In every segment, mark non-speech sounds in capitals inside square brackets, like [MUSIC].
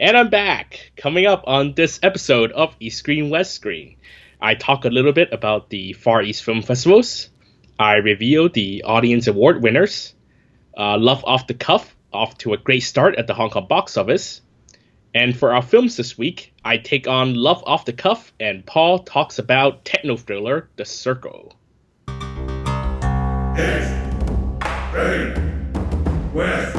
And I'm back. Coming up on this episode of East Screen West Screen, I talk a little bit about the Far East Film Festivals. I reveal the audience award winners. Uh, Love off the cuff, off to a great start at the Hong Kong box office. And for our films this week, I take on Love off the cuff, and Paul talks about techno thriller The Circle. East, west.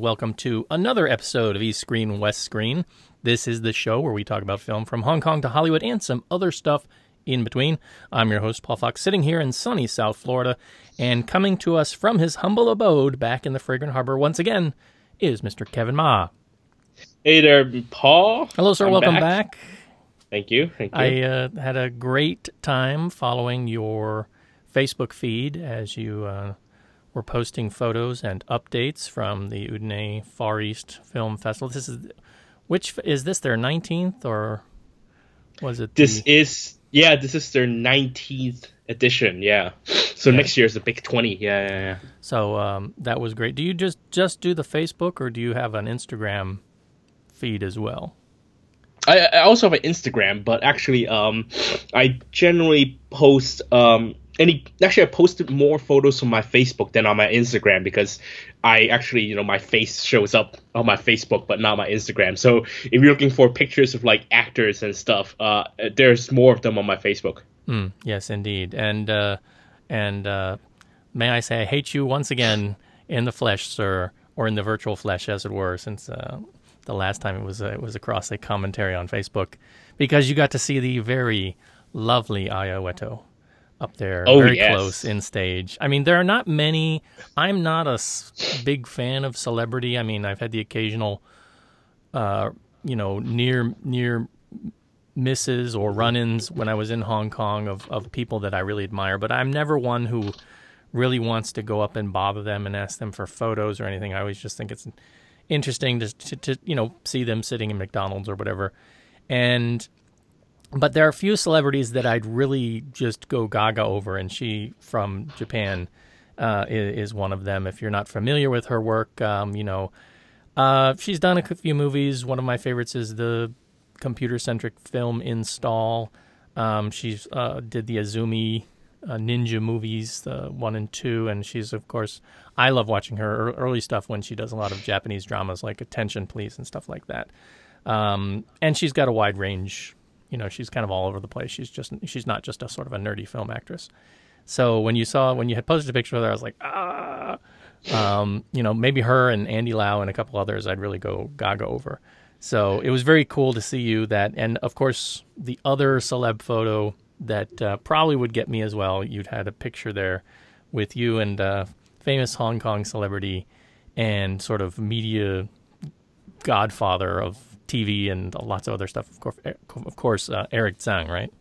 And welcome to another episode of East Screen West Screen. This is the show where we talk about film from Hong Kong to Hollywood and some other stuff in between. I'm your host, Paul Fox, sitting here in sunny South Florida, and coming to us from his humble abode back in the Fragrant Harbor once again is Mr. Kevin Ma. Hey there, Paul. Hello, sir. I'm welcome back. Thank you. Thank you. I uh, had a great time following your Facebook feed as you uh, were posting photos and updates from the Udine Far East Film Festival. This is which is this their nineteenth or was it? this the, is yeah, this is their 19th edition. Yeah. So Yeah. next year is the big 20. Yeah, yeah, yeah. so um, that was great. Do you just just do the Facebook or do you have an Instagram feed as well? I, I also have an Instagram, but actually, um, I generally post um any. Actually, I posted more photos on my Facebook than on my Instagram because I actually, you know, my face shows up on my Facebook, but not my Instagram. So if you're looking for pictures of like actors and stuff, uh, there's more of them on my Facebook. Mm, yes, indeed. And uh, and uh, may I say, I hate you once again in the flesh, sir, or in the virtual flesh, as it were, since uh, the last time it was uh, it was across a commentary on Facebook, because you got to see the very lovely Aya Ueto up there, Oh, very yes. close in stage. I mean, there are not many. I'm not a big fan of celebrity. I mean, I've had the occasional, uh, you know, near near misses or run-ins when I was in Hong Kong of, of people that I really admire, but I'm never one who really wants to go up and bother them and ask them for photos or anything. I always just think it's interesting to, to, to you know see them sitting in McDonald's or whatever. And but there are a few celebrities that I'd really just go gaga over, and she from Japan uh, is, is one of them. If you're not familiar with her work, um, you know, uh, she's done a few movies. One of my favorites is the computer-centric film Install. Um, she's uh, did the Azumi uh, ninja movies, the one and two, and she's of course. I love watching her early stuff when she does a lot of Japanese dramas like Attention Please and stuff like that. Um, and she's got a wide range. You know, she's kind of all over the place. She's just she's not just a sort of a nerdy film actress. So when you saw when you had posted a picture of her, I was like, ah, um, you know, maybe her and Andy Lau and a couple others, I'd really go gaga over. So it was very cool to see you that, and of course the other celeb photo that uh, probably would get me as well. You'd had a picture there with you and uh, famous Hong Kong celebrity and sort of media godfather of TV and lots of other stuff. Of course, of course, uh, Eric Tsang, right?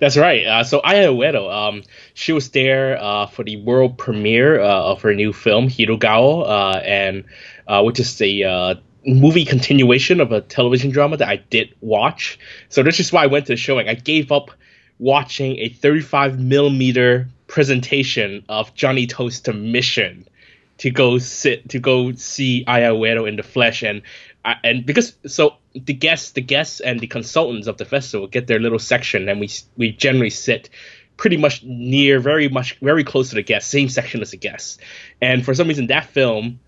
That's right. Uh, so Aya Ueto, um, she was there uh, for the world premiere uh, of her new film Hirugao, uh, and uh, which is a uh, movie continuation of a television drama that I did watch. So this is why I went to the showing. I gave up watching a 35 millimeter presentation of Johnnie To's to Mission to go sit to go see Aya in the flesh and I- and because so the guests the guests and the consultants of the festival get their little section and we we generally sit pretty much near very much very close to the guests same section as the guests. And for some reason that film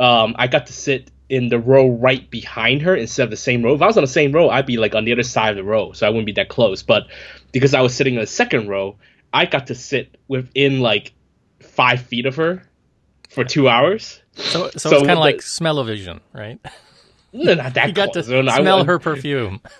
um I got to sit in the row right behind her instead of the same row. If I was on the same row I'd be like on the other side of the row so I wouldn't be that close. But because I was sitting in the second row I got to sit within like five feet of her for two hours. So, so, So it's kind of like smell-o-vision, right? [LAUGHS] no, not that You got to close. No, I smell wa- her perfume. [LAUGHS]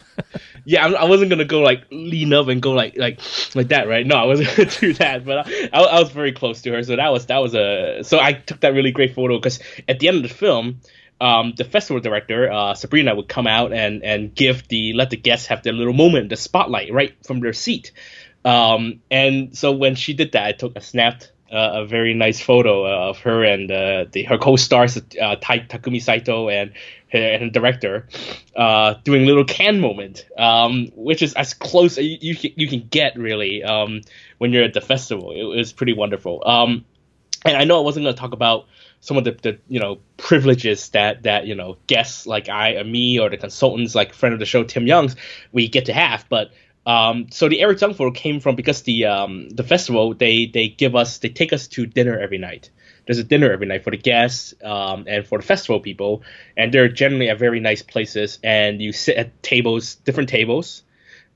Yeah, I, I wasn't gonna go like lean up and go like like like that, right? No, I wasn't gonna [LAUGHS] do that. But I, I, I was very close to her, so that was that was a. So I took that really great photo because at the end of the film, um, the festival director uh, Sabrina would come out and and give the let the guests have their little moment, the spotlight right from their seat. Um, and so when she did that, I took a snapped uh, a very nice photo uh, of her and uh, the her co-stars uh, Takumi Saito and and her director uh, doing a little can moment, um, which is as close as you, you, can, you can get really um, when you're at the festival. It was pretty wonderful. Um, and I know I wasn't going to talk about some of the, the you know privileges that that you know guests like I or me or the consultants like friend of the show Tim Youngs we get to have, but um, so the Eric photo came from because the um, the festival they they give us they take us to dinner every night. There's a dinner every night for the guests um, and for the festival people, and they're generally at very nice places. And you sit at tables, different tables,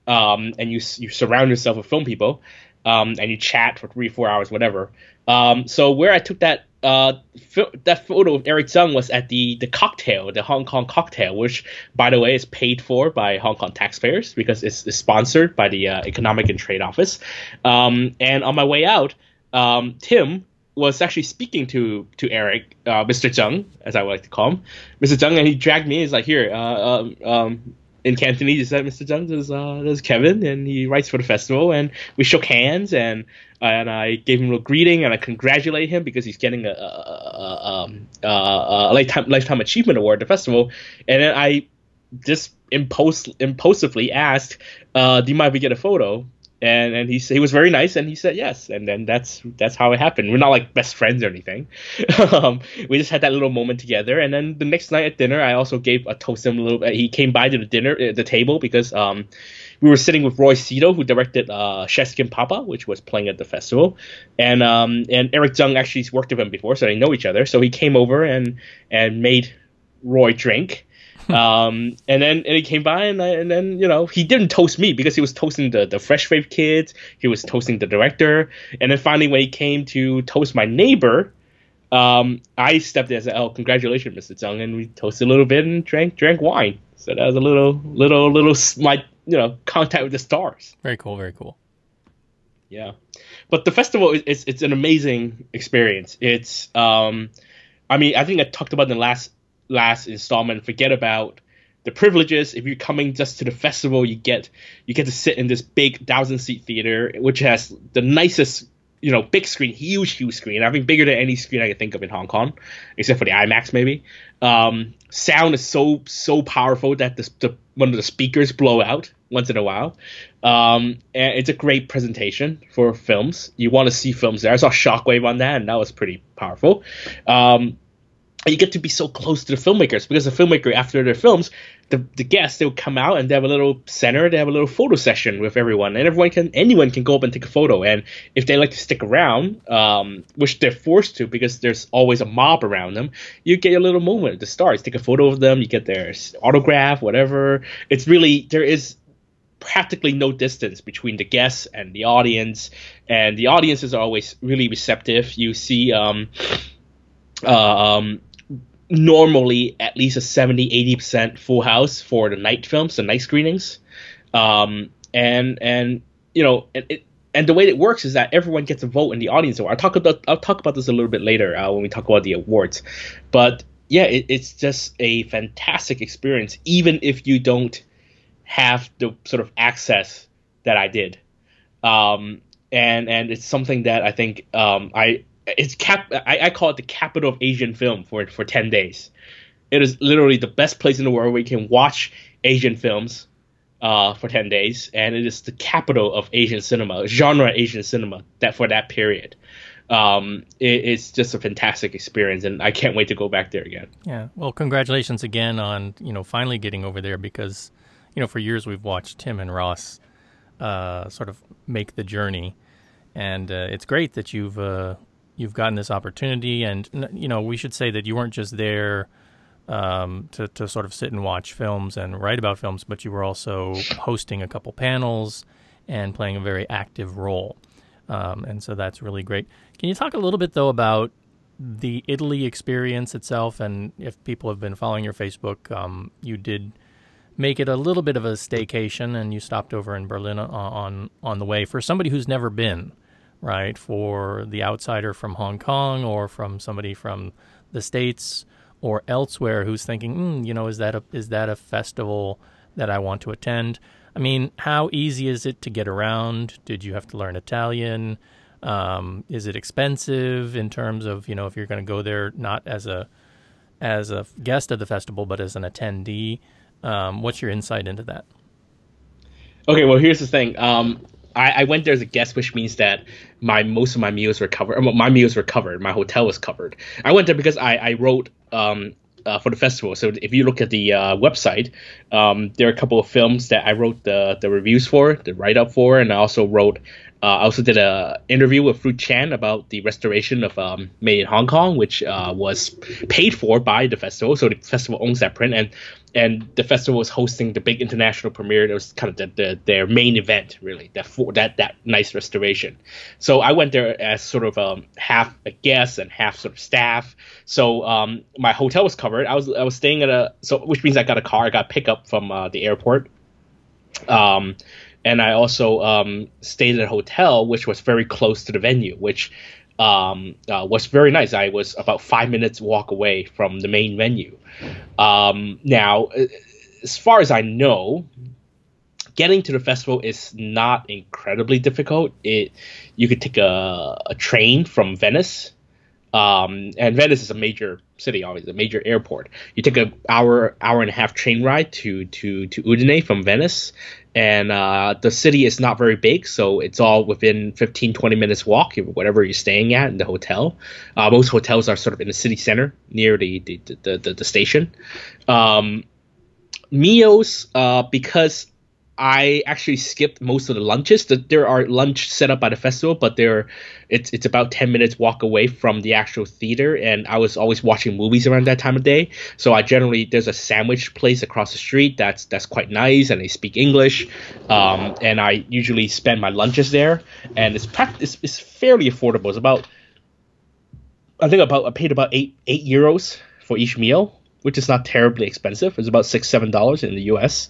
um, and you you surround yourself with film people, um, and you chat for three four hours, whatever. Um, so where I took that uh, that photo of Eric Tsang was at the the cocktail, the Hong Kong cocktail, which by the way is paid for by Hong Kong taxpayers because it's, it's sponsored by the uh, Economic and Trade Office. Um, and on my way out, um, Tim was actually speaking to to Eric, uh, Mr. Zheng, as I would like to call him, Mr. Zheng, and he dragged me. He's like, "Here, uh, um, um, in Cantonese, he said, Mr. Zheng, this is, uh, this is Kevin, and he writes for the festival, and we shook hands, and and I gave him a greeting, and I congratulate him because he's getting a, a, a, um, a, a lifetime lifetime achievement award at the festival, and then I just impulse, impulsively asked, uh, "Do you mind if we get a photo?" And and he he was very nice, and he said yes, and then that's that's how it happened. We're not like best friends or anything. [LAUGHS] um, we just had that little moment together, and then the next night at dinner, I also gave a toast him a little. bit He came by to the dinner uh, the table because um, we were sitting with Roy Szeto, who directed uh, Chefskin Papa, which was playing at the festival, and um, and Eric Tsang actually worked with him before, so they know each other. So he came over and and made Roy drink. [LAUGHS] um, and then and he came by and, I, and then you know he didn't toast me because he was toasting the the fresh wave kids. He was toasting the director, and then finally when he came to toast my neighbor, um, I stepped in and said, "Oh, congratulations, Mr. Zhang," and we toasted a little bit and drank drank wine. So that was a little little little my you know contact with the stars. Very cool. Very cool. Yeah, but the festival is it's, it's an amazing experience. It's um, I mean I think I talked about in the last last installment. Forget about the privileges. If you're coming just to the festival, you get you get to sit in this big thousand seat theater, which has the nicest you know big screen, huge huge screen. I think bigger than any screen I can think of in Hong Kong, except for the IMAX maybe. Um, sound is so so powerful that the, the one of the speakers blow out once in a while. Um, and it's a great presentation for films. You want to see films there. I saw Shockwave on that, and that was pretty powerful. Um, you get to be so close to the filmmakers because the filmmaker after their films the, the guests they will come out and they have a little center they have a little photo session with everyone and everyone can anyone can go up and take a photo and if they like to stick around um, which they're forced to because there's always a mob around them you get a little moment at the start. Take a photo of them you get their autograph whatever. It's really there is practically no distance between the guests and the audience and the audiences are always really receptive. You see um, uh, um, normally at least a 70 80% full house for the night films the night screenings. Um, and and you know and it and the way it works is that everyone gets a vote in the audience. Award. I'll talk about I'll talk about this a little bit later uh, when we talk about the awards, but yeah, it, it's just a fantastic experience, even if you don't have the sort of access that I did, um, and and it's something that I think um, I it's cap I, I call it the capital of Asian film for for ten days. It is literally the best place in the world where you can watch Asian films uh, for 10 days, and it is the capital of Asian cinema, genre Asian cinema, that for that period. Um, it, it's just a fantastic experience, and I can't wait to go back there again. Yeah. Well, congratulations again on you know finally getting over there because you know for years we've watched Tim and Ross uh, sort of make the journey, and uh, it's great that you've uh, you've gotten this opportunity. And you know we should say that you weren't just there um, to to sort of sit and watch films and write about films, but you were also hosting a couple panels and playing a very active role. Um, and so that's really great. Can you talk a little bit though about the Italy experience itself, and if people have been following your Facebook, um, you did make it a little bit of a staycation, and you stopped over in Berlin on on, on the way. For somebody who's never been, right? For the outsider from Hong Kong or from somebody from the states or elsewhere who's thinking, mm, you know, is that a is that a festival that I want to attend? I mean, how easy is it to get around? Did you have to learn Italian? Um, is it expensive in terms of you know if you're going to go there not as a as a guest of the festival but as an attendee? Um, what's your insight into that? Okay, well here's the thing. Um, I, I, went there as a guest, which means that my most of my meals were covered. My meals were covered. My hotel was covered. I went there because I, I wrote um, uh, for the festival. So if you look at the uh, website, um, there are a couple of films that I wrote the the reviews for, the write up for, and I also wrote. Uh, I also did a interview with Fruit Chan about the restoration of um, Made in Hong Kong, which uh, was paid for by the festival. So the festival owns that print, and and the festival was hosting the big international premiere. It was kind of the, the, their main event, really, that for that that nice restoration. So I went there as sort of um, half a guest and half sort of staff. So um, my hotel was covered. I was I was staying at a so which means I got a car. I got pickup from uh, the airport. Um, and I also um, stayed at a hotel which was very close to the venue, which um, uh, was very nice. I was about five minutes walk away from the main venue. Um, now, uh, as far as I know, getting to the festival is not incredibly difficult. It you could take a, a train from Venice, um, and Venice is a major city, obviously a major airport. You take an hour hour and a half train ride to to to Udine from Venice, and uh, the city is not very big so it's all within 15 20 minutes walk whatever you're staying at in the hotel uh, most hotels are sort of in the city center near the the, the, the, the station um, meals uh, because I actually skipped most of the lunches. There are lunch set up by the festival, but there, it's it's about ten minutes walk away from the actual theater, and I was always watching movies around that time of day. So I generally there's a sandwich place across the street that's that's quite nice, and they speak English, um, and I usually spend my lunches there, and it's it's, it's fairly affordable. It's about I think about I paid about eight eight euros for each meal which is not terribly expensive. It's about six seven dollars in the U.S.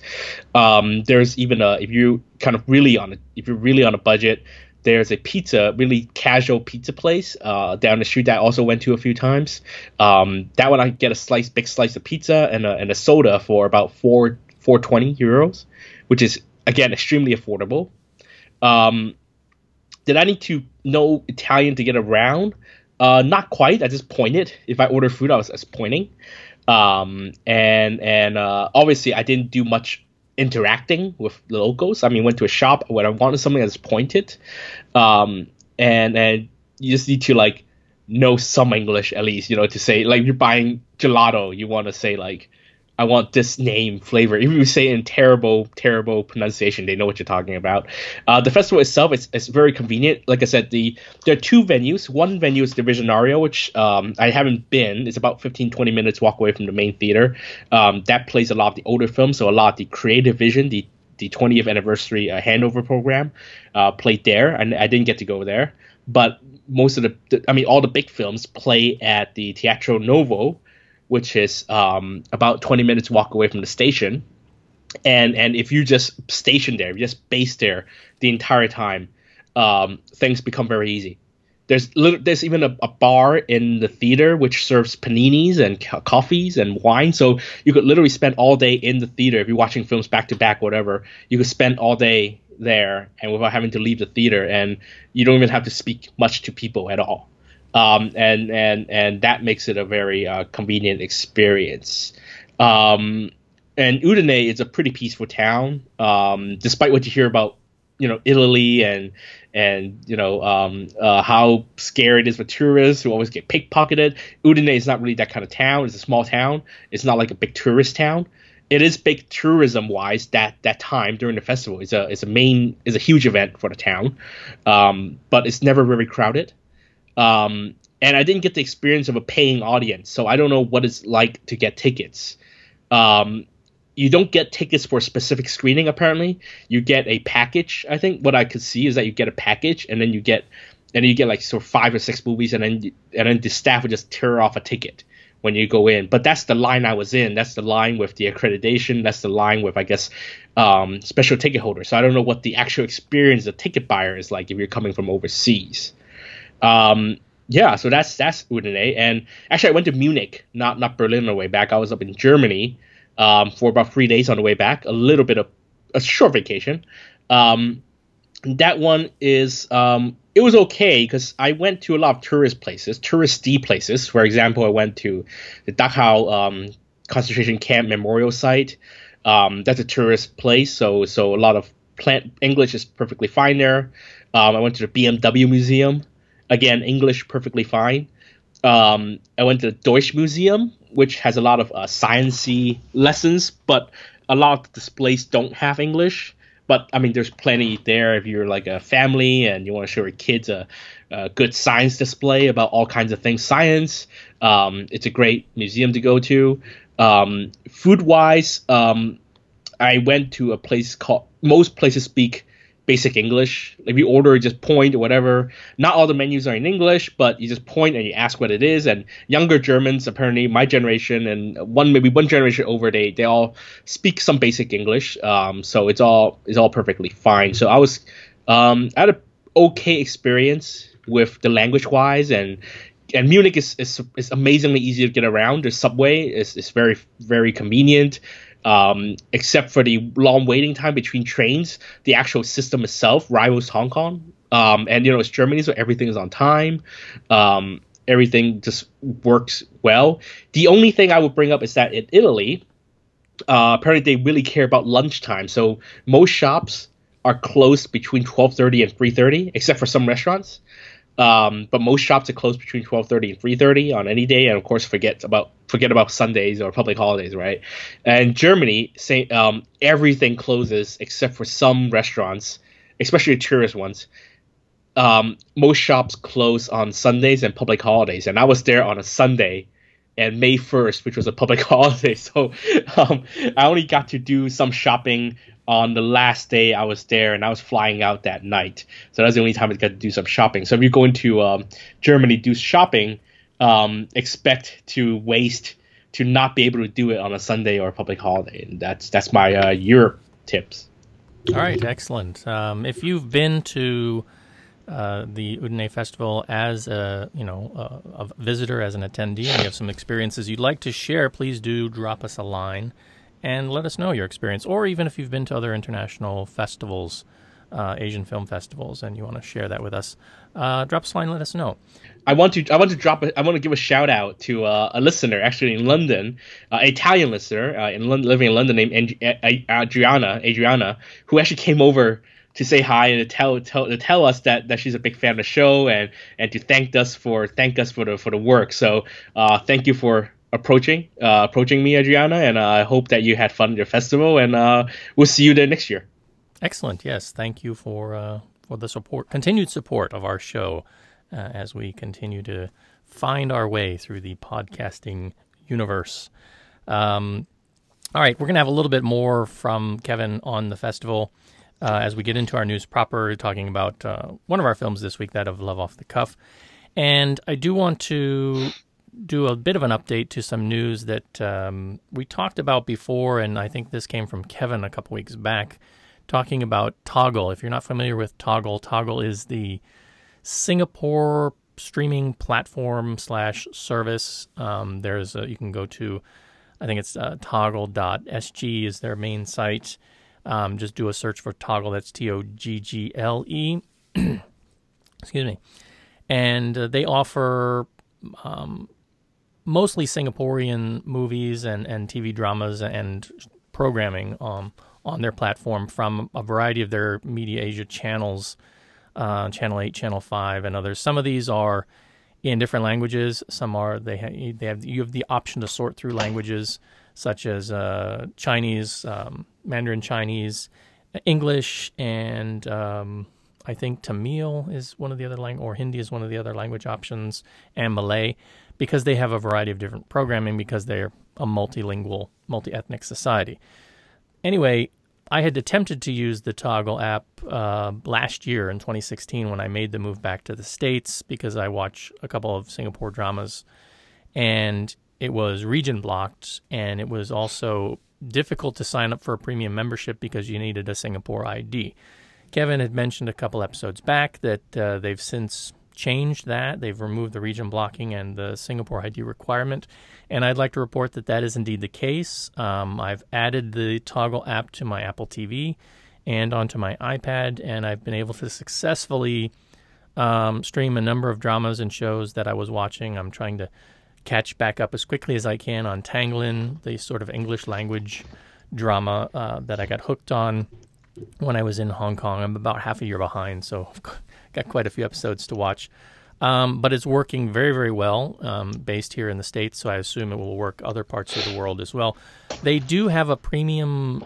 Um, there's even a if you kind of really on a, if you're really on a budget, there's a pizza really casual pizza place uh, down the street that I also went to a few times. Um, that one I get a slice big slice of pizza and a, and a soda for about four four twenty euros, which is again extremely affordable. Um, did I need to know Italian to get around? Uh, not quite. I just pointed. If I order food, I was, I was pointing. Um, and and uh, obviously, I didn't do much interacting with locals. I mean, went to a shop when I wanted something that's pointed, um, and and you just need to like know some English at least, you know, to say like you're buying gelato, you want to say like I want this name flavor. Even if you say in terrible, terrible pronunciation, they know what you're talking about. Uh, the festival itself is, is very convenient. Like I said, the there are two venues. One venue is the Visionario, which um, I haven't been. It's about 15, 20 minutes walk away from the main theater. Um, that plays a lot of the older films, so a lot of the Creative Vision, the the 20th anniversary uh, handover program, uh, played there, and I didn't get to go there. But most of the, the, I mean, all the big films play at the Teatro Nuovo, which is um, about 20 minutes walk away from the station. And and if you just station there, just base there the entire time, um, things become very easy. There's there's even a, a, bar in the theater which serves paninis and co- coffees and wine. So you could literally spend all day in the theater if you're watching films back to back, whatever. You could spend all day there and without having to leave the theater, and you don't even have to speak much to people at all um, and and and that makes it a very uh, convenient experience. Um, and Udine is a pretty peaceful town, um, despite what you hear about you know Italy and and you know um, uh, how scary it is for tourists who always get pickpocketed. Udine is not really that kind of town. It's a small town. It's not like a big tourist town. It is big tourism wise that that time during the festival is a is a main is a huge event for the town, um, but it's never very crowded. Um, and I didn't get the experience of a paying audience, so I don't know what it's like to get tickets. Um, you don't get tickets for a specific screening. Apparently, you get a package. I think what I could see is that you get a package, and then you get and you get like sort of five or six movies, and then and then the staff would just tear off a ticket when you go in. But that's the line I was in. That's the line with the accreditation. That's the line with I guess um, special ticket holders. So I don't know what the actual experience of ticket buyer is like if you're coming from overseas. Um, yeah, so that's that's Udine. And actually, I went to Munich, not not Berlin on the way back. I was up in Germany um, for about three days on the way back. A little bit of a short vacation. Um, that one is um, it was okay because I went to a lot of tourist places, touristy places. For example, I went to the Dachau um, concentration camp memorial site. Um, that's a tourist place, so so a lot of plant English is perfectly fine there. Um, I went to the BMW museum. Again, English perfectly fine. Um, I went to the Deutsch Museum, which has a lot of uh, sciencey lessons, but a lot of displays don't have English but I mean, there's plenty there if you're like a family and you want to show your kids a, a good science display about all kinds of things science. Um, it's a great museum to go to. Um, food wise, um, I went to a place called. Most places speak basic English. If you order, just point or whatever. Not all the menus are in English, but you just point and you ask what it is. And younger Germans, apparently my generation and one maybe one generation over, they they all speak some basic English. Um, so it's all it's all perfectly fine. So I was um, I had a okay experience with the language wise and and Munich is, is, is amazingly easy to get around. The subway is, is very very convenient um, except for the long waiting time between trains, the actual system itself rivals Hong Kong. Um, and you know, it's Germany, so everything is on time. Um, everything just works well. The only thing I would bring up is that in Italy, uh, apparently they really care about lunchtime. So most shops are closed between 12:30 and 3:30, except for some restaurants. Um, but most shops are closed between 12:30 and 3:30 on any day, and of course, forget about forget about Sundays or public holidays, right? And Germany, say, um, everything closes except for some restaurants, especially tourist ones. Um, most shops close on Sundays and public holidays, and I was there on a Sunday, and May 1st, which was a public [LAUGHS] holiday. So um, I only got to do some shopping on the last day I was there, and I was flying out that night. So that's the only time I got to do some shopping. So if you go into um, Germany do shopping, um, expect to waste to not be able to do it on a Sunday or a public holiday, and that's that's my uh, Europe tips. All right, excellent. Um, if you've been to uh, the Udine Festival as a you know a, a, visitor, as an attendee, and you have some experiences you'd like to share, please do drop us a line and let us know your experience. Or even if you've been to other international festivals, uh, Asian film festivals, and you want to share that with us, uh, drop us a line. Let us know. I want to I want to drop a, I want to give a shout out to uh, a listener actually in London, uh, Italian listener uh, in London, living in London named Adriana Adriana, who actually came over to say hi and to tell, tell to tell us that, that she's a big fan of the show and and to thank us for thank us for the for the work. So uh, thank you for approaching uh, approaching me, Adriana, and uh, I hope that you had fun at your festival, and uh, we'll see you there next year. Excellent. Yes, thank you for uh, for the support, continued support of our show as we continue to find our way through the podcasting universe. Um, all right, we're going to have a little bit more from Kevin on the festival uh, as we get into our news proper, talking about one of our films this week, that of Love Off the Cuff. And I do want to do a bit of an update to some news that um, we talked about before, and I think this came from Kevin a couple weeks back, talking about Toggle. If you're not familiar with Toggle, Toggle is the Singapore streaming platform slash service. Um, there's a, you can go to, I think it's uh, toggle.sg is their main site. Um, just do a search for Toggle. That's T O G G L E. [CLEARS THROAT] Excuse me. And uh, they offer um, mostly Singaporean movies and, and TV dramas and programming um, on their platform from a variety of their Media Asia channels, uh, Channel 8, Channel 5, and others. Some of these are in different languages. Some are they ha- they have you have the option to sort through languages such as uh, Chinese, um, Mandarin Chinese, English, and um, I think Tamil is one of the other language, or Hindi is one of the other language options, and Malay because they have a variety of different programming because they're a multilingual, multi ethnic society. Anyway, I had attempted to use the Toggle app uh, last year in 2016 when I made the move back to the States because I watch a couple of Singapore dramas and it was region blocked and it was also difficult to sign up for a premium membership because you needed a Singapore ID. Kevin had mentioned a couple episodes back that uh, they've since changed that. They've removed the region blocking and the Singapore ID requirement. And I'd like to report that that is indeed the case. Um, I've added the Toggle app to my Apple TV and onto my iPad, and I've been able to successfully um, stream a number of dramas and shows that I was watching. I'm trying to catch back up as quickly as I can on Tanglin, the sort of English language drama uh, that I got hooked on when I was in Hong Kong. I'm about half a year behind, so I've got quite a few episodes to watch. Um, but it's working very, very well, um, based here in the States, so I assume it will work other parts of the world as well. They do have a premium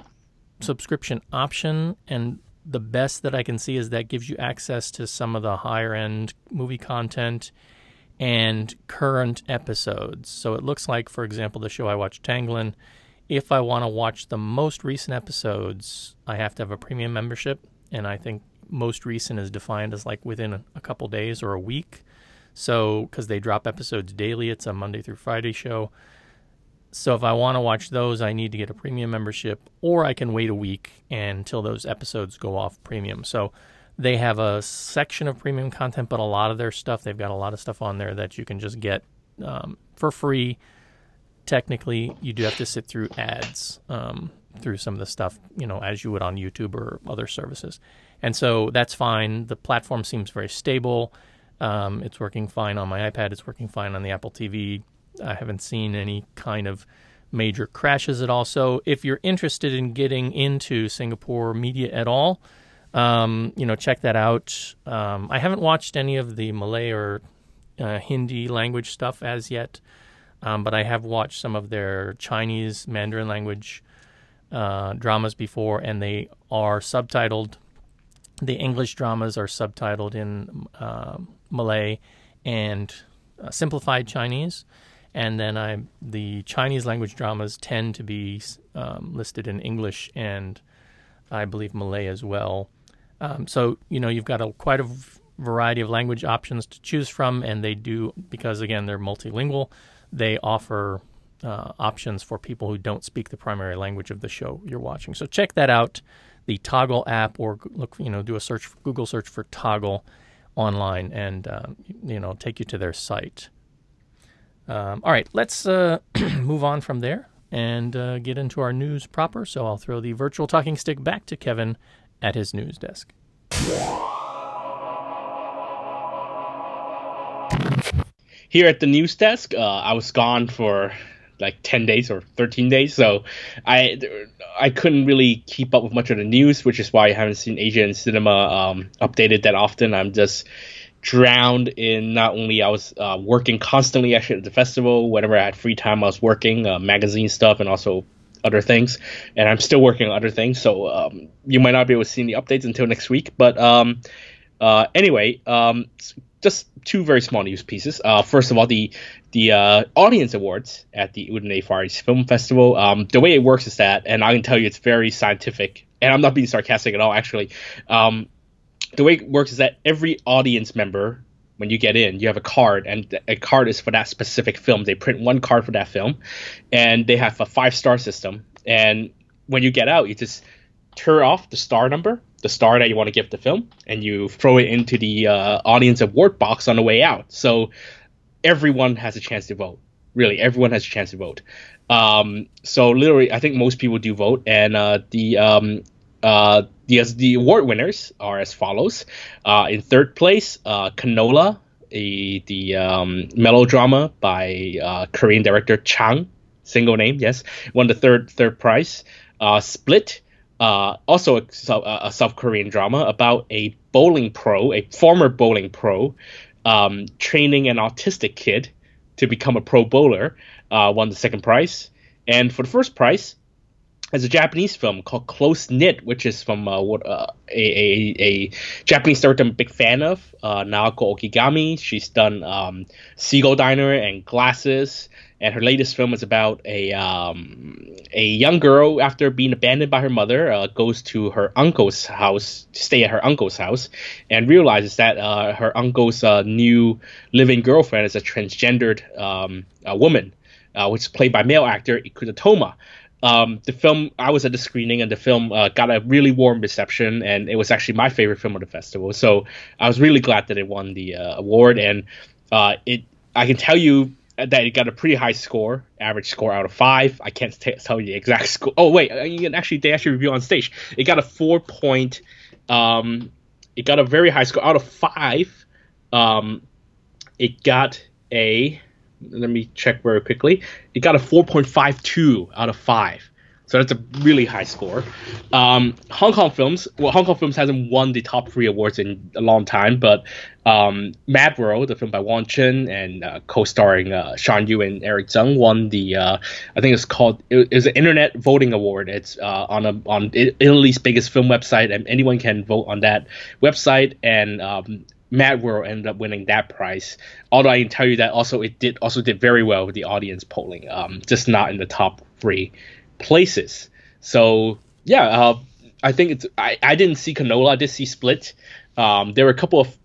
subscription option, and the best that I can see is that gives you access to some of the higher end movie content and current episodes. So it looks like, for example, the show I watch, Tanglin, if I want to watch the most recent episodes, I have to have a premium membership. And I think most recent is defined as like within a, couple days or a week. So, because they drop episodes daily, it's a Monday through Friday show. So, if I want to watch those, I need to get a premium membership, or I can wait a week until those episodes go off premium. So, they have a section of premium content, but a lot of their stuff, they've got a lot of stuff on there that you can just get um, for free. Technically, you do have to sit through ads um, through some of the stuff, you know, as you would on YouTube or other services. And so that's fine. The platform seems very stable. Um, it's working fine on my iPad. It's working fine on the Apple TV. I haven't seen any kind of major crashes at all. So if you're interested in getting into Singapore media at all, um, you know, check that out. Um, I haven't watched any of the Malay or uh, Hindi language stuff as yet, um, but I have watched some of their Chinese Mandarin language uh, dramas before, and they are subtitled. The English dramas are subtitled in uh, Malay and uh, simplified Chinese, and then I the Chinese language dramas tend to be um, listed in English and I believe Malay as well. Um, so you know you've got a quite a variety of language options to choose from, and they do because again they're multilingual. They offer uh, options for people who don't speak the primary language of the show you're watching. So check that out, the Toggle app, or look you know do a search Google search for Toggle online, and um, you know take you to their site. Um, all right, let's uh, [CLEARS THROAT] move on from there and uh, get into our news proper. So I'll throw the virtual talking stick back to Kevin at his news desk. Here at the news desk, uh, I was gone for like 10 days or 13 days so i i couldn't really keep up with much of the news which is why i haven't seen asian cinema um, updated that often i'm just drowned in not only i was uh, working constantly actually at the festival whenever i had free time i was working uh, magazine stuff and also other things, and I'm still working on other things. So um, you might not be able to see the updates until next week. But um, uh, anyway, um, just two very small news pieces. Uh, first of all, the the uh, audience awards at the Udine Far East Film Festival. Um, the way it works is that, and I can tell you, it's very scientific, and I'm not being sarcastic at all. Actually, um, the way it works is that every audience member when you get in, you have a card, and a card is for that specific film. They print one card for that film, and they have a five star system. And when you get out, you just turn off the star number, the star that you want to give the film, and you throw it into the uh, audience award box on the way out. So everyone has a chance to vote. Really, everyone has a chance to vote. Um, so literally, I think most people do vote, and uh, the um, uh, the, the award winners are as follows. Uh, in third place, uh, Canola, a, the um, melodrama by uh, Korean director Chang, single name, yes, won the third third prize. Uh, Split, uh, also a, a, South Korean drama about a bowling pro, a former bowling pro, um, training an autistic kid to become a pro bowler, won the second prize. And for the first prize, there's a Japanese film called Close Knit, which is from uh, what uh, a, a, a Japanese director I'm a big fan of, uh, Naoko Ogigami. She's done um, Seagull Diner and Glasses, and her latest film is about a um, a young girl after being abandoned by her mother uh, goes to her uncle's house to stay at her uncle's house, and realizes that uh, her uncle's uh, new living girlfriend is a transgendered um, woman, uh, which is played by male actor Ikuta Toma. Um, the film I was at the screening and the film uh, got a really warm reception and it was actually my favorite film of the festival. So I was really glad that it won the uh, award and uh, it I can tell you that it got a pretty high score, average score out of five. I can't t- tell you the exact score. Oh wait, you can actually they actually review on stage. It got a four point. Um, it got a very high score out of five. Um, it got a let me check very quickly. It got a 4.52 out of 5. So that's a really high score. Um, Hong Kong films, well, Hong Kong films hasn't won the top three awards in a long time, but um, Mad World, the film by Wong Chun and uh, co-starring uh, Shawn Yue and Eric Tsang, won the uh, I think it's called it, it's an Internet Voting Award. It's uh, on a on Italy's biggest film website, and anyone can vote on that website. And um, Mad World ended up winning that prize. Although I can tell you that also it did also did very well with the audience polling, um, just not in the top three places. So yeah, uh, I think it's I, I didn't see Canola, I did see Split. Um, there were a couple of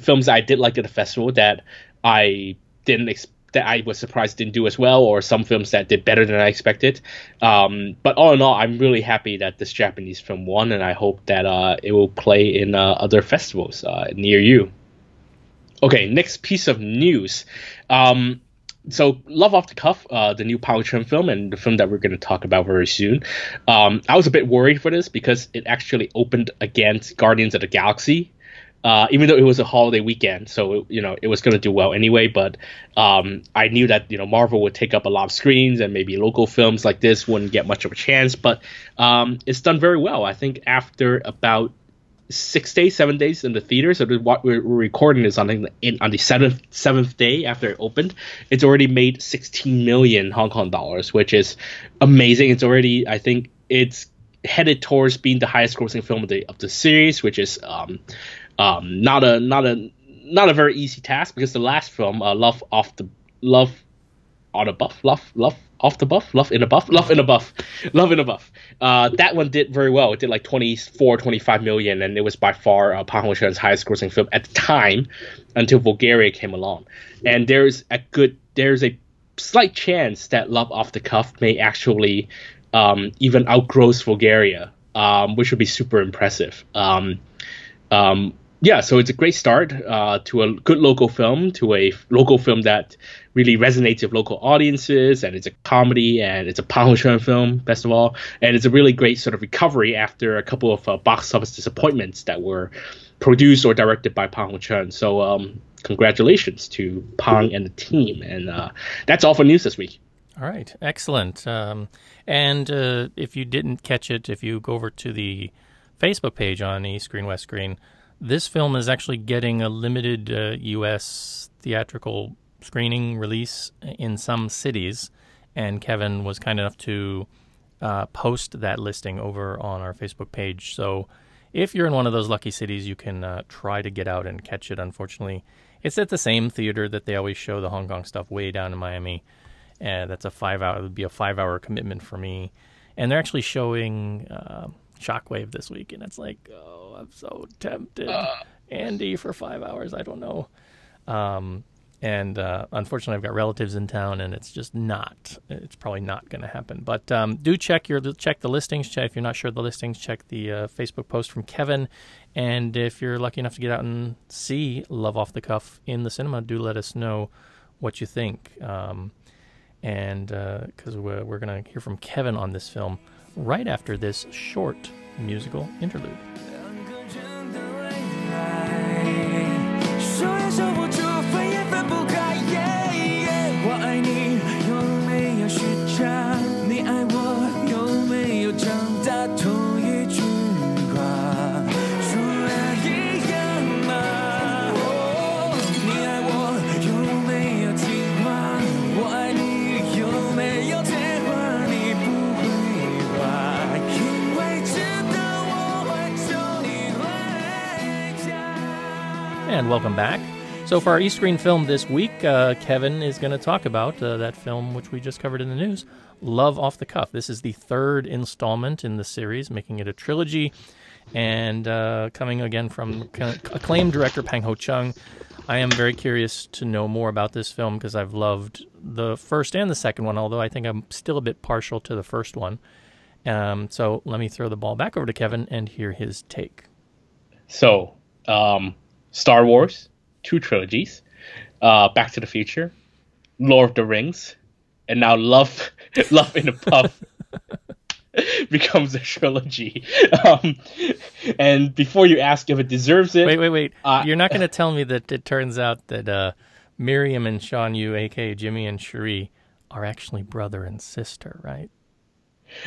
films I did like at the festival that I didn't expect that I was surprised didn't do as well, or some films that did better than I expected. Um, but all in all, I'm really happy that this Japanese film won, and I hope that uh, it will play in uh, other festivals uh, near you. Okay, next piece of news. Um, so, Love Off the Cuff, uh, the new Pang Chen film, and the film that we're going to talk about very soon. Um, I was a bit worried for this because it actually opened against Guardians of the Galaxy uh, even though it was a holiday weekend, so you know it was going to do well anyway. But um, I knew that you know Marvel would take up a lot of screens, and maybe local films like this wouldn't get much of a chance. But um, it's done very well. I think after about six days, seven days in the theater. So what we're, recording is on the, on the seventh seventh day after it opened. It's already made 16 million Hong Kong dollars, which is amazing. It's already I think it's headed towards being the highest grossing film of the of the series, which is um, um, not a not a not a very easy task because the last film, uh, Love off the Love on a buff, Love Love off the buff, Love in a buff, Love in a buff, [LAUGHS] Love in a buff. Uh, that one did very well. It did like 24, 25 million, and it was by far uh, Pang Chen's highest grossing film at the time until Vulgaria came along. And there's a good, there's a slight chance that Love Off the Cuff may actually um, even outgross Vulgaria, um, which would be super impressive. Um, um yeah, so it's a great start uh, to a good local film, to a local film that really resonates with local audiences, and it's a comedy, and it's a Pang Chen film, best of all, and it's a really great sort of recovery after a couple of uh, box office disappointments that were produced or directed by Pang Chen. So, um, congratulations to Pang and the team, and uh, that's all for news this week. All right, excellent. Um, and uh, if you didn't catch it, if you go over to the Facebook page on East Screen West Screen this film is actually getting a limited uh, U.S. theatrical screening release in some cities, and Kevin was kind enough to uh, post that listing over on our Facebook page. So if you're in one of those lucky cities, you can uh, try to get out and catch it. Unfortunately, it's at the same theater that they always show the Hong Kong stuff way down in Miami. And that's a five hour, it would be a five hour commitment for me. And they're actually showing uh, Shockwave this week, and it's like, oh, I'm so tempted. Uh. Andy for five hours, I don't know. Um, and uh, unfortunately, I've got relatives in town, and it's just not. It's probably not going to happen. But um, do check your check the listings. Check if you're not sure the listings. Check the uh, Facebook post from Kevin, and if you're lucky enough to get out and see Love Off the Cuff in the cinema, do let us know what you think. Um, and because uh, we're, we're going to hear from Kevin on this film right after this short musical interlude. And welcome back. So, for our East Screen film this week, uh, Kevin is going to talk about uh, that film which we just covered in the news, Love Off the Cuff. This is the third installment in the series, making it a trilogy, and uh, coming again from acclaimed director Pang Ho-cheung. I am very curious to know more about this film because I've loved the first and the second one, although I think I'm still a bit partial to the first one. Um, so let me throw the ball back over to Kevin and hear his take. So, um, Star Wars, two trilogies, uh, Back to the Future, Lord of the Rings, and now Love, [LAUGHS] Love in a Puff [LAUGHS] becomes a trilogy. [LAUGHS] Um, and before you ask if it deserves it, wait, wait, wait, uh, you're not going to tell me that it turns out that uh, Miriam and Shawn Yue, aka Jimmy and Cherie, are actually brother and sister, right?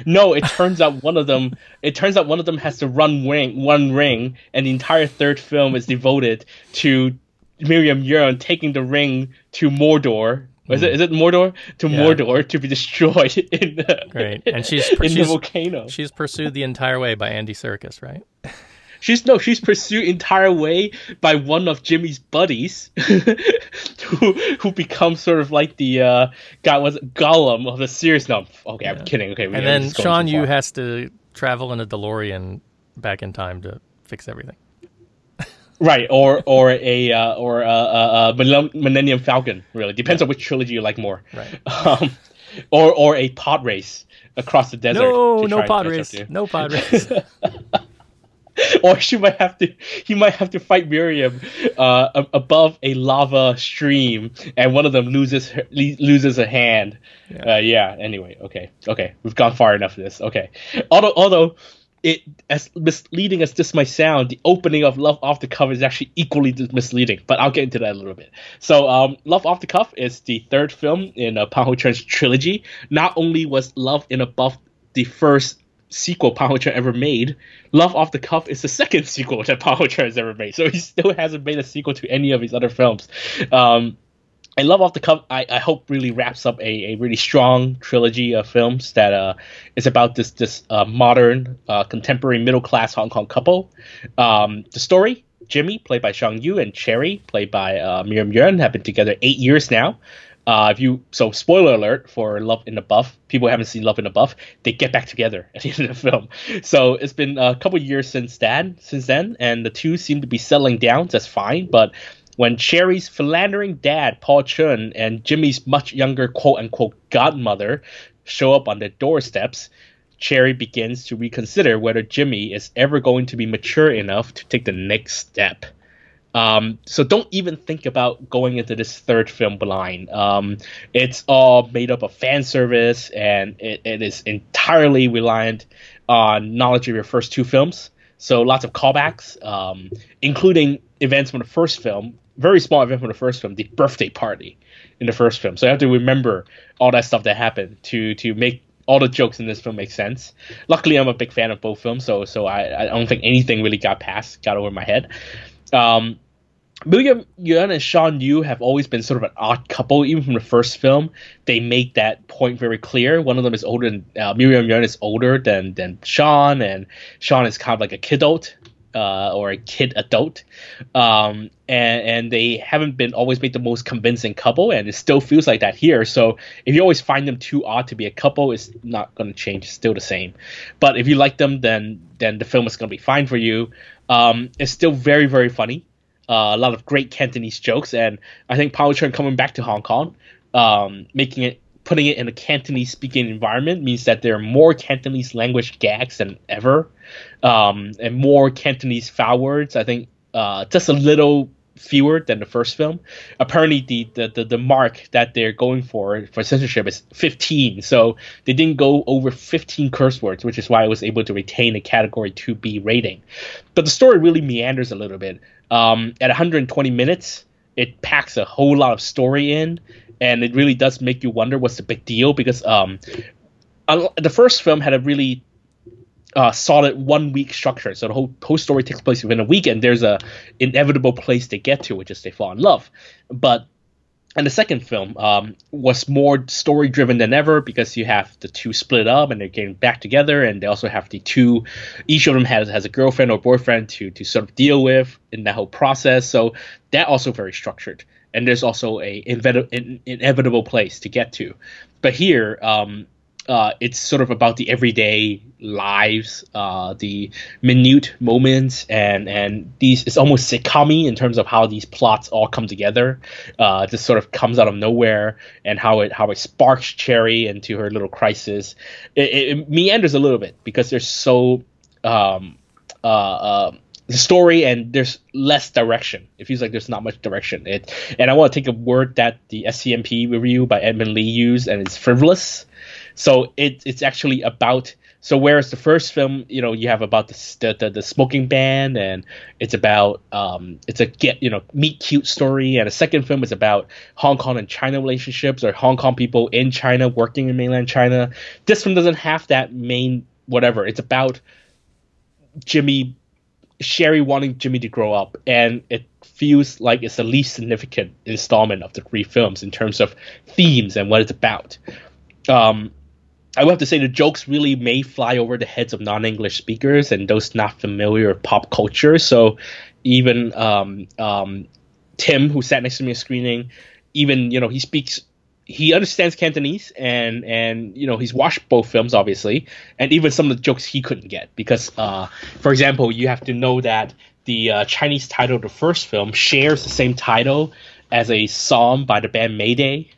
No, it turns out one of them. It turns out one of them has to run ring, one ring, and the entire third film is devoted to Miriam Yeung taking the ring to Mordor. Mm. Is it is it Mordor to yeah. Mordor to be destroyed [LAUGHS] in the great? And [LAUGHS] she's in she's, the volcano. She's pursued the entire way by Andy Serkis, right? She's no, she's pursued entire way by one of Jimmy's buddies, [LAUGHS] who who becomes sort of like the uh, guy was Gollum of the series. No, okay, yeah. I'm kidding. Okay, and then Shawn Yue has to travel in a DeLorean back in time to fix everything. [LAUGHS] Right, or or a uh, or a, a, a, Millennium Falcon. Really depends yeah. on which trilogy you like more. Right. [LAUGHS] Um, or or a pod race across the desert. No, no pod race. No pod race. [LAUGHS] or she might have to he might have to fight Miriam uh, above a lava stream, and one of them loses her, loses a hand. Yeah. Uh, yeah. Anyway, okay, okay, we've gone far enough of this. Okay, although although it as misleading as this might sound, the opening of Love Off the Cuff is actually equally misleading. But I'll get into that a little bit. So, um, Love Off the Cuff is the third film in uh, Pang Ho-cheung's trilogy. Not only was Love in Above the first sequel Ho-cheung ever made. Love Off the Cuff is the second [LAUGHS] sequel that Ho-cheung has ever made. So he still hasn't made a sequel to any of his other films. Um, and Love Off the Cuff, I, I hope really wraps up a, a really strong trilogy of films that uh, is about this this uh, modern, uh, contemporary middle class Hong Kong couple. Um, the story Jimmy, played by Shawn Yue, and Cherry, played by uh, Miriam Yeung, have been together eight years now. Uh, if you so spoiler alert for Love in the Buff, people haven't seen Love in the Buff, they get back together at the end of the film. So it's been a couple years since then, since then, and the two seem to be settling down just fine. But when Cherry's philandering dad, Paul Chun, and Jimmy's much younger quote unquote godmother show up on their doorsteps, Cherry begins to reconsider whether Jimmy is ever going to be mature enough to take the next step. Um, so don't even think about going into this third film blind. Um, it's all made up of fan service and it, it is entirely reliant on knowledge of your first two films. So lots of callbacks, um, including events from the first film, very small event from the first film, the birthday party in the first film. So you have to remember all that stuff that happened to to make all the jokes in this film make sense. Luckily, I'm a big fan of both films, so so I, I don't think anything really got past got over my head. Um, Miriam Yeung and Shawn Yue have always been sort of an odd couple. Even from the first film, they make that point very clear. One of them is older than uh, Miriam Yeung is older than than Shawn, and Shawn is kind of like a kidult uh, or a kid adult. Um, and and they haven't been always made the most convincing couple, and it still feels like that here. So if you always find them too odd to be a couple, it's not going to change. It's still the same. But if you like them, then then the film is going to be fine for you. Um, it's still very very funny uh, a lot of great Cantonese jokes, and I think Ho-cheung coming back to Hong Kong, um, making it putting it in a Cantonese speaking environment means that there are more Cantonese language gags than ever, um, and more Cantonese foul words. I think uh, just a little fewer than the first film. Apparently, the, the, the, the, mark that they're going for for censorship is 15. So they didn't go over 15 curse words, which is why I was able to retain a Category 2B rating. But the story really meanders a little bit. Um, at 120 minutes, it packs a whole lot of story in, and it really does make you wonder what's the big deal because um, the first film had a really uh, solid one week structure. So the whole whole story takes place within a week, and there's a inevitable place they get to, which is they fall in love. But and the second film um, was more story driven than ever because you have the two split up and they're getting back together and they also have the two each of them has, has a girlfriend or boyfriend to to sort of deal with in that whole process so that also very structured and there's also a inevit- inevitable place to get to but here um, uh, it's sort of about the everyday lives, uh, the minute moments, and and these it's almost sitcom in terms of how these plots all come together. Uh, just sort of comes out of nowhere, and how it how it sparks Cherry into her little crisis. It, it, meanders a little bit because there's so um, uh, uh, the story and there's less direction. It feels like there's not much direction. It and I want to take a word that the SCMP review by Edmund Lee used, and it's frivolous. So it, it's actually about so whereas the first film, you know, you have about the the, the smoking ban, and it's about um, it's a get you know meet cute story, and the second film is about Hong Kong and China relationships or Hong Kong people in China working in mainland China. This one doesn't have that main whatever. It's about Jimmy Sherry wanting Jimmy to grow up, and it feels like it's the least significant installment of the three films in terms of themes and what it's about. Um, I would have to say the jokes really may fly over the heads of non-English speakers and those not familiar with pop culture. So even um, um, Tim, who sat next to me at screening, even you know he speaks, he understands Cantonese and and you know he's watched both films obviously, and even some of the jokes he couldn't get because, uh, for example, you have to know that the uh, Chinese title of the first film shares the same title as a song by the band Mayday.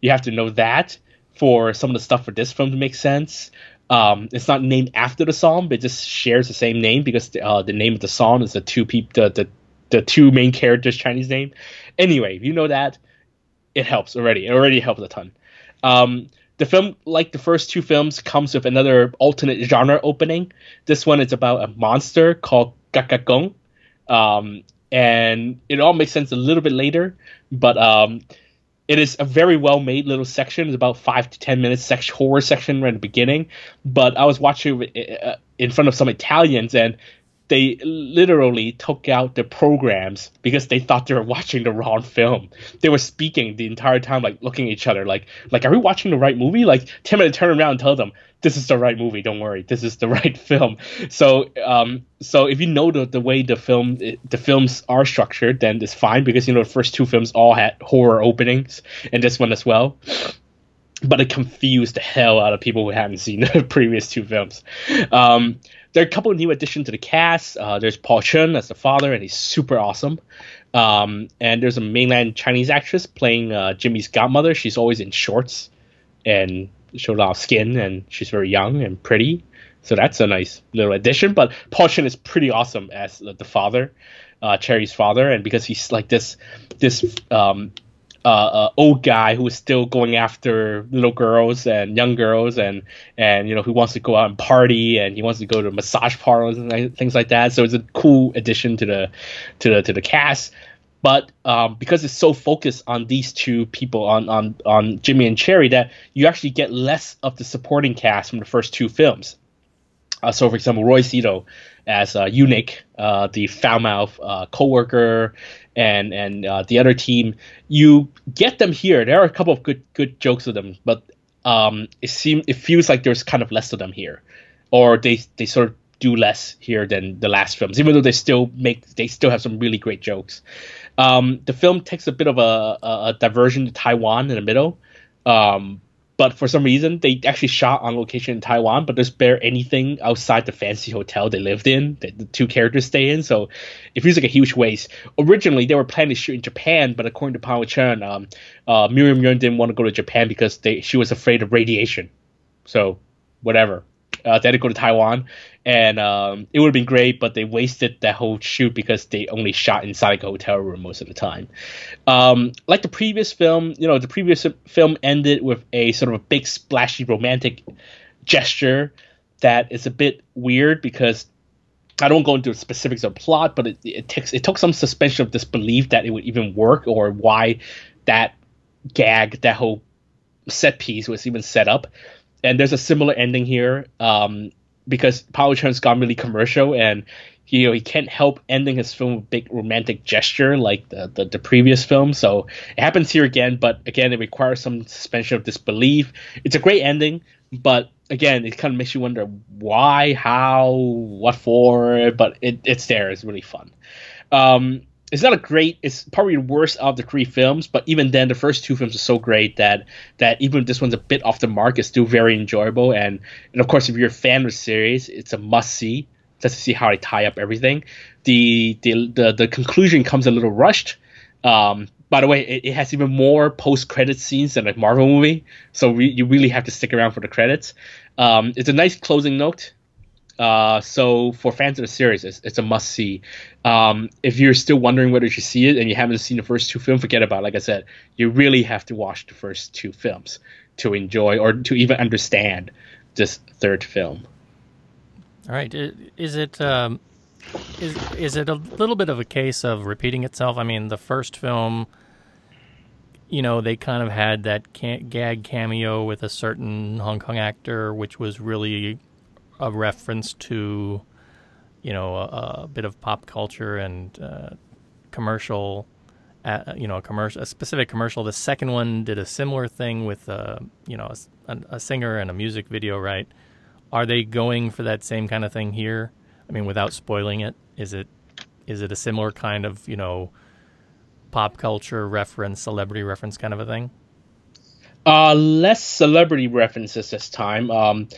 You have to know that for some of the stuff for this film to make sense. Um, it's not named after the song, but it just shares the same name because uh, the name of the song is the two peop- the, the the two main characters' Chinese name. Anyway, if you know that, it helps already. It already helps a ton. Um, the film, like the first two films, comes with another alternate genre opening. This one is about a monster called Gakagong. Um, and it all makes sense a little bit later, but um, it is a very well made little section. It's about five to ten minutes section horror section right at the beginning. But I was watching it uh, in front of some Italians and they literally took out the programs because they thought they were watching the wrong film. They were speaking the entire time, like looking at each other, like, like, are we watching the right movie? Like, Tim had to turn around and tell them, this is the right movie. Don't worry, this is the [LAUGHS] right film. So, um, so if you know the, the way the film the films are structured, then it's fine because you know the first two films all had horror openings, and this one as well but it confused the hell out of people who hadn't seen [LAUGHS] the previous two films. Um, there are a couple of new additions to the cast. Uh, there's Paul Chun as the father, and he's super awesome. Um, and there's a mainland Chinese actress playing uh, Jimmy's godmother. She's always in shorts and shows a lot of skin, and she's very young and pretty. So that's a nice little addition. But Paul Chun is pretty awesome as the father, uh, Cherry's father, and because he's like this, this um, uh, uh, old guy who is still going after little girls and young girls and and you know who wants to go out and party and he wants to go to massage parlors and things like that. So it's a cool addition to the to the to the cast. But um, because it's so focused on these two people, on, on on Jimmy and Cherry, that you actually get less of the supporting cast from the first two films. Uh, so, for example, Roy Szeto as uh, Eunuch, uh, the foul mouth uh, coworker, and and uh, the other team, you get them here. There are a couple of good good jokes of them, but um, it seems it feels like there's kind of less of them here, or they they sort of do less here than the last films, even though they still make they still have some really great jokes. Um, the film takes a bit of a, a, diversion to Taiwan in the middle, um, but for some reason they actually shot on location in Taiwan, but there's bare anything outside the fancy hotel they lived in that the two characters stay in. So it feels like a huge waste. Originally they were planning to shoot in Japan, but according to Paul Chen, um, uh, Miriam Yeung didn't want to go to Japan because they she was afraid of radiation. So whatever. Uh, they had to go to Taiwan, and um, it would have been great, but they wasted that whole shoot because they only shot inside a hotel room most of the time. Um, like the previous film, you know, the previous film ended with a sort of a big splashy romantic gesture that is a bit weird because I don't go into specifics of plot, but it, it takes it took some suspension of disbelief that it would even work or why that gag, that whole set piece was even set up. And there's a similar ending here. Um, because Paolo Chen's gone really commercial and he you know, he can't help ending his film with big romantic gesture like the, the, the previous film. So it happens here again, but again, it requires some suspension of disbelief. It's a great ending, but again, it kind of makes you wonder why, how, what for. But it, it's there. It's really fun. Um, it's not a great. It's probably the worst of the three films, but even then, the first two films are so great that that even if this one's a bit off the mark, it's still very enjoyable. And and of course, if you're a fan of the series, it's a must see just to see how they tie up everything. The the the, the conclusion comes a little rushed. Um, by the way, it, it has even more post credit scenes than a Marvel movie, so re- you really have to stick around for the credits. Um, it's a nice closing note. Uh, so for fans of the series, it's, it's a must see. Um, if you're still wondering whether you should see it and you haven't seen the first two films, forget about. it. Like I said, you really have to watch the first two films to enjoy or to even understand this third film. All right, is it um, is is it a little bit of a case of repeating itself? I mean, the first film, you know, they kind of had that gag cameo with a certain Hong Kong actor, which was really a reference to, you know, a, a bit of pop culture and uh, commercial. Uh, you know, a commercial, a specific commercial. The second one did a similar thing with, uh, you know, a, a, singer and a music video. Right? Are they going for that same kind of thing here? I mean, without spoiling it, is it is it a similar kind of you know pop culture reference, celebrity reference kind of a thing? Uh, less celebrity references this time. Um,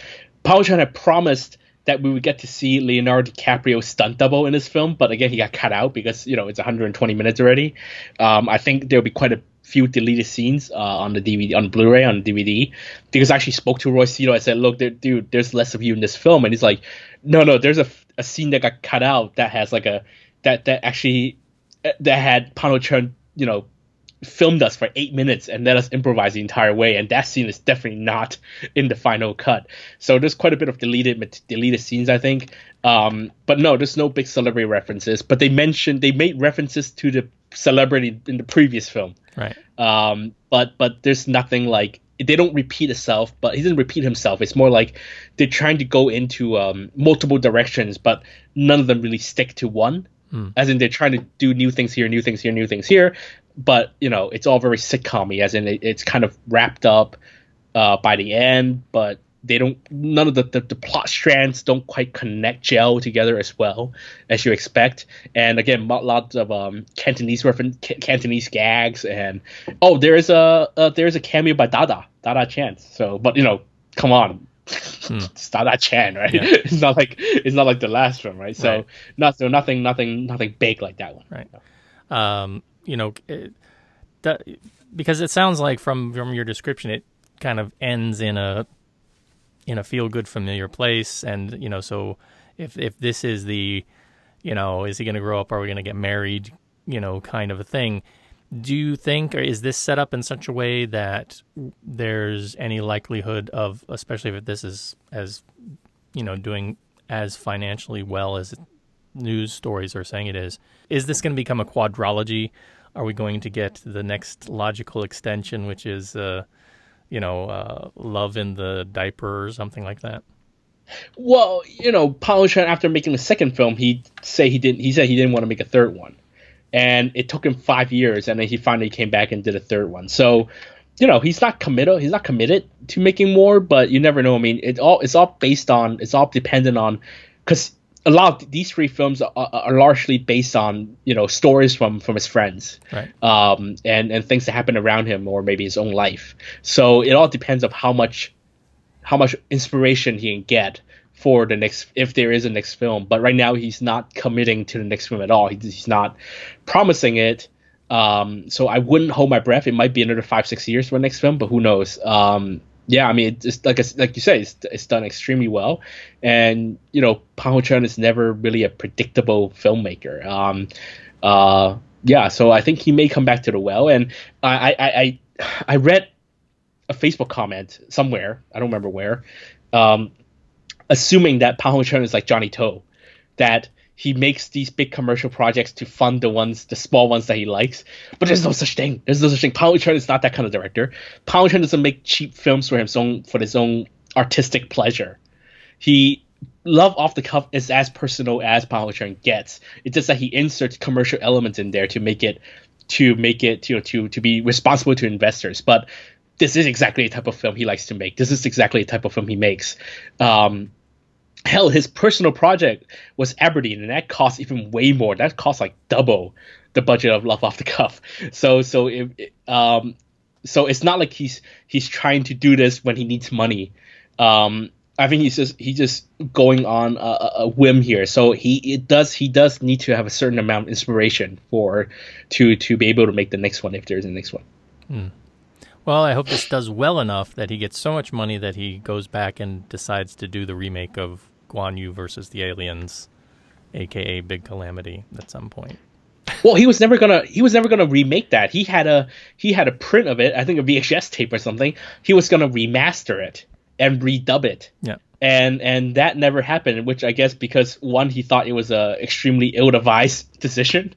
Paul Chan had promised that we would get to see Leonardo DiCaprio stunt double in this film, but again, he got cut out because you know it's 120 minutes already. Um, I think there'll be quite a few deleted scenes uh, on the DVD, on Blu-ray, on DVD, because I actually spoke to Roy Szeto. I said, "Look, there, dude, there's less of you in this film," and he's like, "No, no, there's a, a scene that got cut out that has like a that that actually that had Pano Chen, you know, filmed us for eight minutes and let us improvise the entire way. And that scene is definitely not in the final cut. So there's quite a bit of deleted deleted scenes, I think. Um, but no, there's no big celebrity references. But they mentioned they made references to the celebrity in the previous film. Right. Um, but but there's nothing like they don't repeat itself, but he didn't repeat himself. It's more like they're trying to go into um, multiple directions, but none of them really stick to one. Mm. As in, they're trying to do new things here, new things here, new things here, but you know it's all very sitcom as in it, it's kind of wrapped up uh, by the end but they don't none of the, the, the, plot strands don't quite connect gel together as well as you expect. And again lots of um, cantonese reference cantonese gags and oh there is a uh, there is a cameo by dada dada chan so but you know come on hmm. it's Dada Chan, right? Yeah. [LAUGHS] it's not like it's not like the last one, right? So right. not so nothing, nothing, nothing big like that one. Right. Um, you know, it, that, because it sounds like from from your description, it kind of ends in a in a feel good familiar place, and you know, so if if this is the, you know, is he going to grow up? Are we going to get married? You know, kind of a thing. Do you think, or is this set up in such a way that there's any likelihood of, especially if this is as, you know, doing as financially well as news stories are saying it is. Is this going to become a quadrology? Are we going to get the next logical extension, which is, uh, you know, uh, love in the diaper or something like that? Well, you know, Paul after making the second film, he say he didn't. He said he didn't want to make a third one, and it took him five years, and then he finally came back and did a third one. So, you know, he's not committed. He's not committed to making more, but you never know. I mean, it all it's all based on. It's all dependent on because a lot of these three films are, are, largely based on you know stories from from his friends right. um, and and things that happen around him or maybe his own life so it all depends of how much how much inspiration he can get for the next if there is a next film. But right now he's not committing to the next film at all. He's not promising it. Um, so i wouldn't hold my breath. It might be another five six years for the next film but who knows? Um, yeah, I mean, it's like like you say, it's, it's done extremely well, and you know, Pao Chen is never really a predictable filmmaker. Um, uh, yeah, so I think he may come back to the well, and I I I, I read a Facebook comment somewhere, I don't remember where, um, assuming that Pao Chen is like Johnnie To, that he makes these big commercial projects to fund the ones, the small ones that he likes. But there's no such thing. There's no such thing. Pao Chen is not that kind of director. Pao Chen doesn't make cheap films for his own for his own artistic pleasure. He Love Off the Cuff is as personal as Power Churn gets. It's just that he inserts commercial elements in there to make it to make it you know, to to be responsible to investors. But this is exactly the type of film he likes to make. This is exactly the type of film he makes. Um, hell, his personal project was Aberdeen, and that cost even way more. That cost like double the budget of Love Off the Cuff. So so it, um so it's not like he's he's trying to do this when he needs money. Um, I think he's just he's just going on a, a, whim here. So he it does he does need to have a certain amount of inspiration for to to be able to make the next one if there's a next one. Hmm. Well, I hope this does well enough that he gets so much money that he goes back and decides to do the remake of Guan Yu versus the Aliens, aka Big Calamity, at some point. Well, he was never gonna he was never gonna remake that. He had a he had a print of it, I think a VHS tape or something. He was gonna remaster it and redub it. Yeah. And and that never happened, which I guess because one he thought it was a extremely ill-advised [LAUGHS] decision,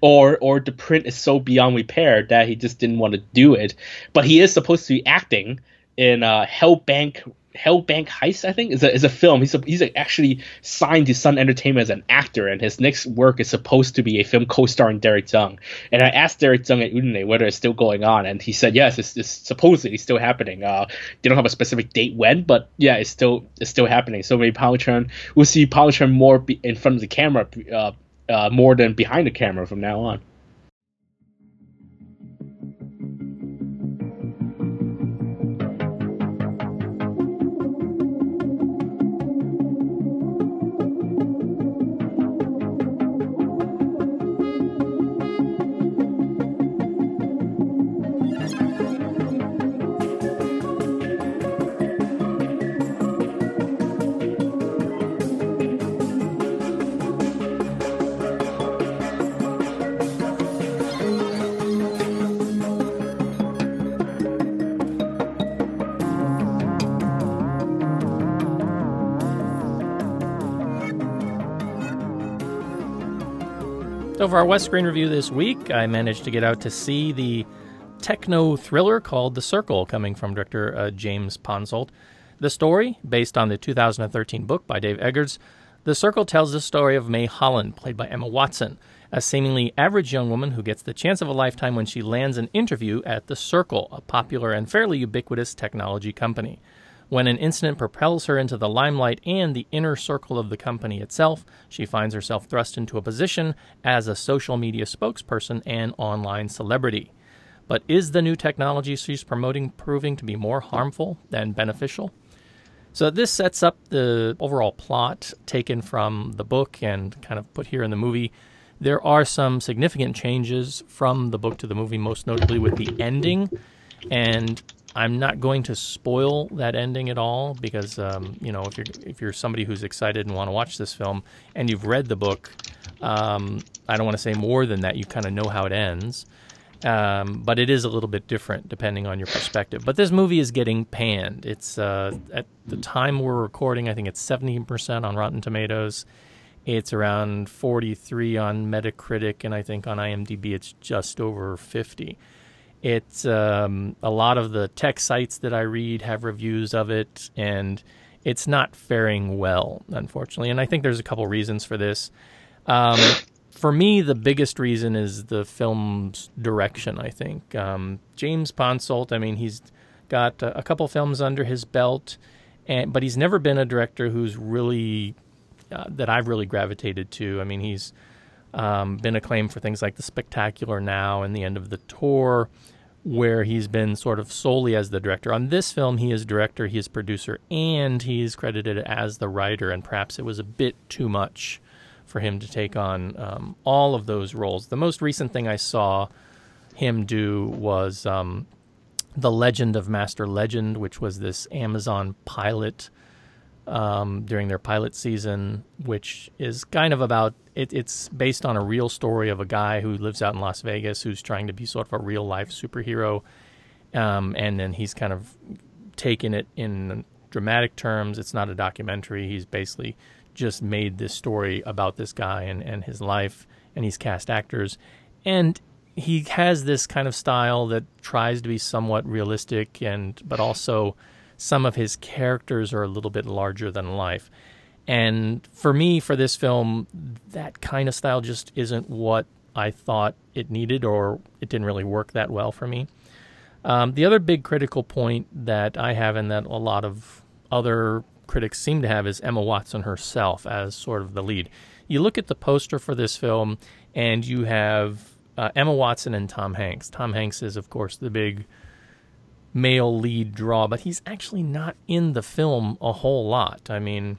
or or the print is so beyond repair that he just didn't want to do it. But he is supposed to be acting in uh, Hellbank Hellbank Heist, I think, is a, is a film. He's a, he's a, actually signed to Sun Entertainment as an actor, and his next work is supposed to be a film co-starring Derek Tsang. And I asked Derek Tsang at Udine whether it's still going on, and he said yes, it's, it's supposedly still happening. Uh, they don't have a specific date when, but yeah, it's still it's still happening. So maybe Power Churn, we'll see Power Churn more in front of the camera, uh, uh, more than behind the camera from now on. Our West Screen review this week, I managed to get out to see the techno thriller called The Circle, coming from director uh, James Ponsoldt. The story, based on the 2013 book by Dave Eggers, The Circle tells the story of Mae Holland, played by Emma Watson, a seemingly average young woman who gets the chance of a lifetime when she lands an interview at The Circle, a popular and fairly ubiquitous technology company. When an incident propels her into the limelight and the inner circle of the company itself, she finds herself thrust into a position as a social media spokesperson and online celebrity. But is the new technology she's promoting proving to be more harmful than beneficial? So, this sets up the overall plot taken from the book and kind of put here in the movie. There are some significant changes from the book to the movie, most notably with the ending. And I'm not going to spoil that ending at all because um, you know if you're if you're somebody who's excited and want to watch this film and you've read the book, um, I don't want to say more than that. You kind of know how it ends, um, but it is a little bit different depending on your perspective. But this movie is getting panned. It's uh, at the time we're recording, I think it's 17% on Rotten Tomatoes. It's around 43 on Metacritic, and I think on IMDb it's just over 50. It's um, a lot of the tech sites that I read have reviews of it, and it's not faring well, unfortunately. And I think there's a couple reasons for this. Um, for me, the biggest reason is the film's direction. I think um, James Ponsoldt. I mean, he's got a, a couple films under his belt, and but he's never been a director who's really uh, that I've really gravitated to. I mean, he's um, been acclaimed for things like The Spectacular Now and The End of the Tour, where he's been sort of solely as the director. On this film, he is director, he is producer, and he is credited as the writer, and perhaps it was a bit too much for him to take on um, all of those roles. The most recent thing I saw him do was um, The Legend of Master Legend, which was this Amazon pilot um, during their pilot season, which is kind of about it, it's based on a real story of a guy who lives out in Las Vegas who's trying to be sort of a real life superhero, um, and then he's kind of taken it in dramatic terms. It's not a documentary. He's basically just made this story about this guy and, and his life, and he's cast actors, and he has this kind of style that tries to be somewhat realistic and but also some of his characters are a little bit larger than life. And for me, for this film, that kind of style just isn't what I thought it needed, or it didn't really work that well for me. Um, the other big critical point that I have, and that a lot of other critics seem to have, is Emma Watson herself as sort of the lead. You look at the poster for this film, and you have uh, Emma Watson and Tom Hanks. Tom Hanks is, of course, the big male lead draw, but he's actually not in the film a whole lot. I mean,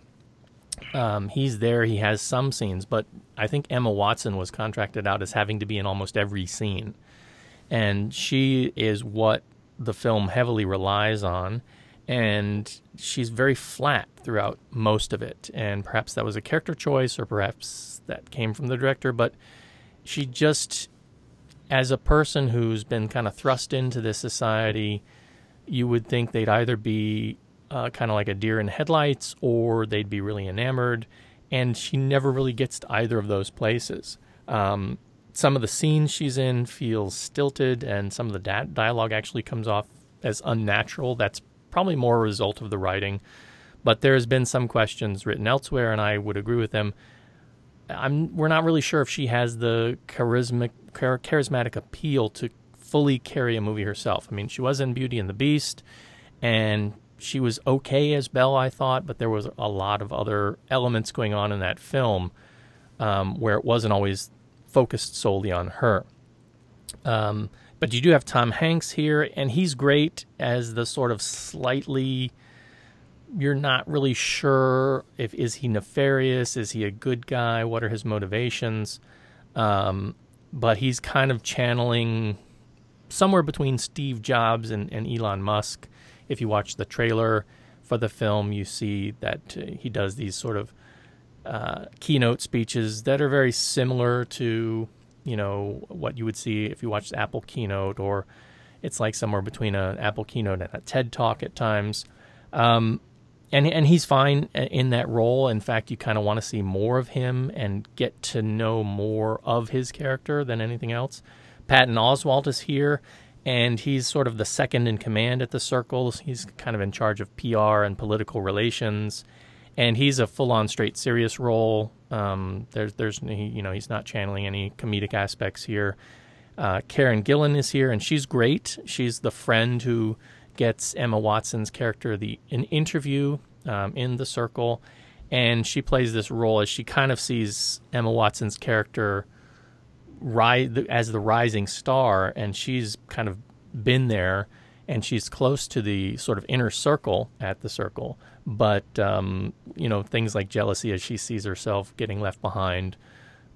um, he's there, he has some scenes, but I think Emma Watson was contracted out as having to be in almost every scene. And she is what the film heavily relies on. And she's very flat throughout most of it. And perhaps that was a character choice, or perhaps that came from the director, but she just, as a person who's been kind of thrust into this society, you would think they'd either be uh, kind of like a deer in headlights or they'd be really enamored. And she never really gets to either of those places. Um, some of the scenes she's in feels stilted, and some of the da- dialogue actually comes off as unnatural. That's probably more a result of the writing. But there's been some questions written elsewhere, and I would agree with them. I'm, we're not really sure if she has the charismatic, charismatic appeal to fully carry a movie herself. I mean, she was in Beauty and the Beast, and she was okay as Belle, I thought, but there was a lot of other elements going on in that film um, where it wasn't always focused solely on her. Um, but you do have Tom Hanks here, and he's great as the sort of slightly. You're not really sure if is he nefarious, is he a good guy, what are his motivations, um, but he's kind of channeling somewhere between Steve Jobs and, and Elon Musk. If you watch the trailer for the film, you see that uh, he does these sort of uh, keynote speeches that are very similar to you know what you would see if you watched Apple keynote, or it's like somewhere between an Apple keynote and a TED talk at times. Um, and and he's fine in that role. In fact, you kind of want to see more of him and get to know more of his character than anything else. Patton Oswalt is here, and he's sort of the second in command at the circles. He's kind of in charge of PR and political relations, and he's a full-on straight serious role. Um, there's, there's, he, you know, he's not channeling any comedic aspects here. Uh, Karen Gillan is here, and she's great. She's the friend who gets Emma Watson's character the an interview um, in the circle, and she plays this role as she kind of sees Emma Watson's character rise as the rising star, and she's kind of been there, and she's close to the sort of inner circle at the circle. But um, you know, things like jealousy as she sees herself getting left behind,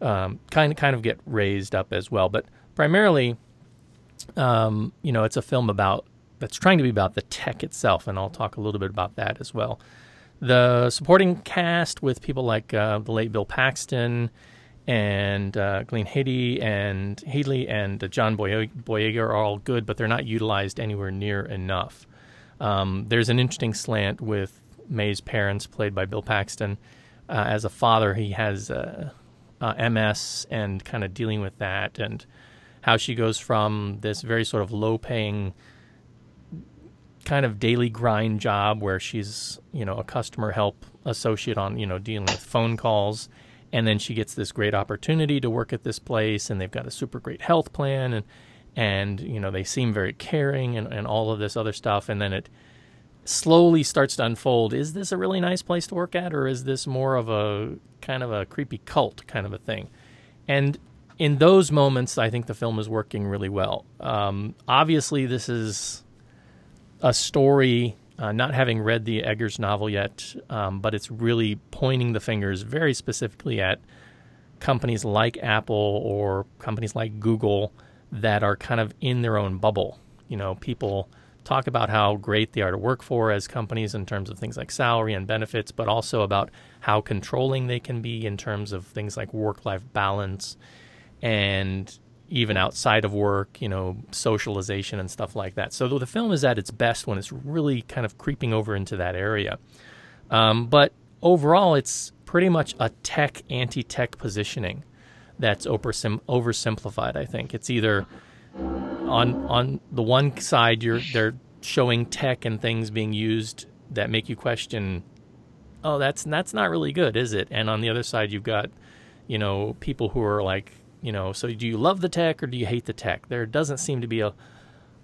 um, kind of kind of get raised up as well. But primarily, um, you know, it's a film about that's trying to be about the tech itself, and I'll talk a little bit about that as well. The supporting cast with people like uh, the late Bill Paxton and uh, Glenne Headly and Headly and John Boyega are all good, but they're not utilized anywhere near enough. Um, there's an interesting slant with Mae's parents, played by Bill Paxton. Uh, as a father, he has uh, uh, MS and kind of dealing with that, and how she goes from this very sort of low-paying kind of daily grind job where she's you know a customer help associate on you know dealing with phone calls and then she gets this great opportunity to work at this place and they've got a super great health plan and and you know they seem very caring and, and all of this other stuff. And then it slowly starts to unfold. Is this a really nice place to work at or is this more of a kind of a creepy cult kind of a thing? And in those moments i think the film is working really well. Um, obviously this is a story uh, not having read the Eggers novel yet, um, but it's really pointing the fingers very specifically at companies like Apple or companies like Google that are kind of in their own bubble. You know, people talk about how great they are to work for as companies in terms of things like salary and benefits, but also about how controlling they can be in terms of things like work life balance and even outside of work, you know, socialization and stuff like that. So the film is at its best when it's really kind of creeping over into that area. Um, but overall, it's pretty much a tech anti-tech positioning that's oversim- oversimplified. I think it's either on on the one side you're they're showing tech and things being used that make you question oh, that's that's not really good, is it? And on the other side, you've got, you know, people who are like, you know, so do you love the tech or do you hate the tech? There doesn't seem to be a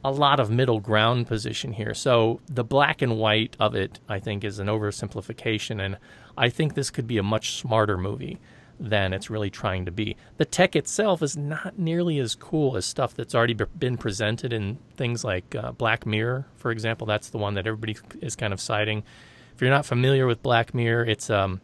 a lot of middle ground position here. So the black and white of it, I think, is an oversimplification, and I think this could be a much smarter movie than it's really trying to be. The tech itself is not nearly as cool as stuff that's already been presented in things like uh, Black Mirror, for example. That's the one that everybody is kind of citing. If you're not familiar with Black Mirror, it's um,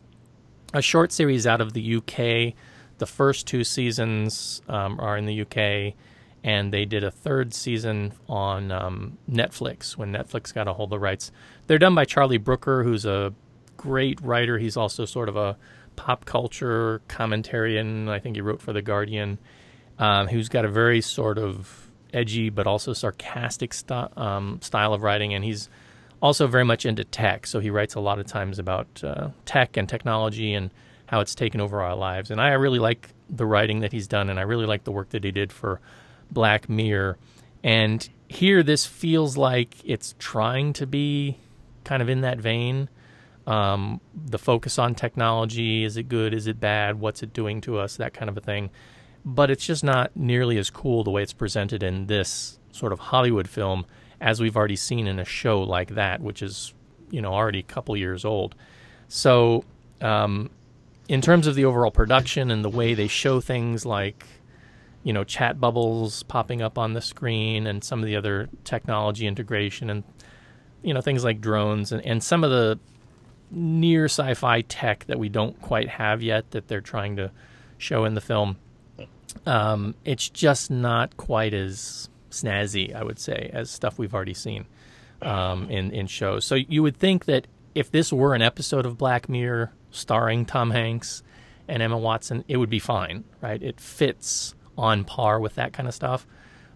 a short series out of the UK. The first two seasons um, are in the UK, and they did a third season on um, Netflix when Netflix got a hold of the rights. They're done by Charlie Brooker, who's a great writer. He's also sort of a pop culture commentarian. I think he wrote for The Guardian. Um, who's got a very sort of edgy but also sarcastic st- um, style of writing, and he's also very much into tech. So he writes a lot of times about uh, tech and technology and how it's taken over our lives. And I really like the writing that he's done, and I really like the work that he did for Black Mirror. And here, this feels like it's trying to be kind of in that vein. Um, the focus on technology is it good? Is it bad? What's it doing to us? That kind of a thing. But it's just not nearly as cool the way it's presented in this sort of Hollywood film as we've already seen in a show like that, which is you know already a couple years old. So, um, in terms of the overall production and the way they show things like you know chat bubbles popping up on the screen and some of the other technology integration and you know things like drones and, and some of the near sci-fi tech that we don't quite have yet that they're trying to show in the film. Um, it's just not quite as snazzy, I would say, as stuff we've already seen um, in in shows. So you would think that if this were an episode of Black Mirror starring Tom Hanks and Emma Watson, it would be fine, right? It fits on par with that kind of stuff.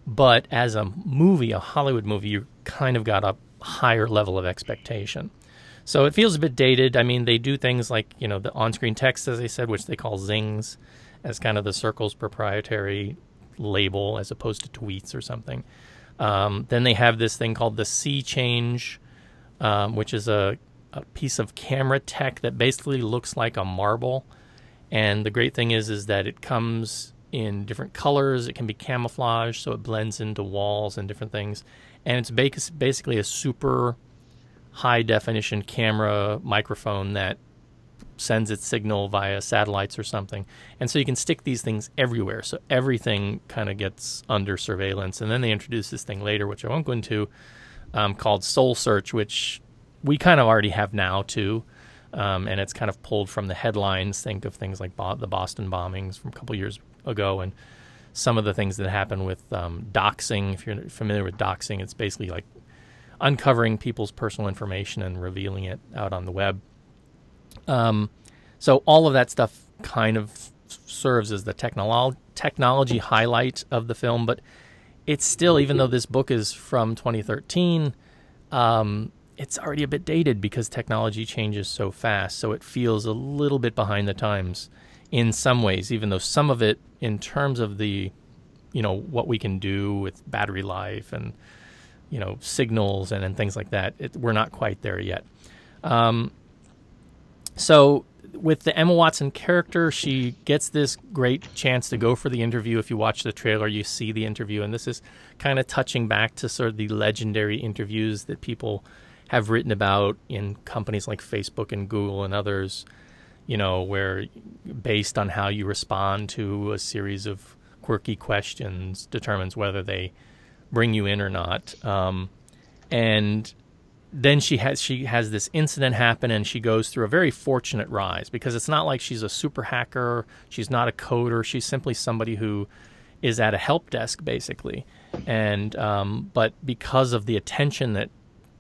But as a movie, a Hollywood movie, you kind of got a higher level of expectation. So it feels a bit dated. I mean, they do things like, you know, the on screen text, as I said, which they call zings, as kind of the circle's proprietary label as opposed to tweets or something. Um, then they have this thing called the SeeChange, um, which is a, a piece of camera tech that basically looks like a marble. And the great thing is, is that it comes in different colors. It can be camouflaged, so it blends into walls and different things. And it's basically a super high definition camera microphone that sends its signal via satellites or something. And so you can stick these things everywhere. So everything kind of gets under surveillance. And then they introduce this thing later, which I won't go into, um, called Soul Search, which we kind of already have now too. Um, and it's kind of pulled from the headlines. Think of things like bo- the Boston bombings from a couple years ago and some of the things that happen with um, doxing. If you're familiar with doxing, it's basically like uncovering people's personal information and revealing it out on the web. Um, so all of that stuff kind of serves as the technolo- technology highlight of the film, but it's still, even though this book is from 2013, um, it's already a bit dated because technology changes so fast. So it feels a little bit behind the times in some ways, even though some of it, in terms of the, you know, what we can do with battery life and you know signals and, and things like that. It, we're not quite there yet. Um, so with the Emma Watson character, she gets this great chance to go for the interview. If you watch the trailer, you see the interview, and this is kind of touching back to sort of the legendary interviews that people have written about in companies like Facebook and Google and others. You know, where based on how you respond to a series of quirky questions determines whether they bring you in or not. Um, and then she has she has this incident happen and she goes through a very fortunate rise because it's not like she's a super hacker she's not a coder she's simply somebody who is at a help desk basically and um, but because of the attention that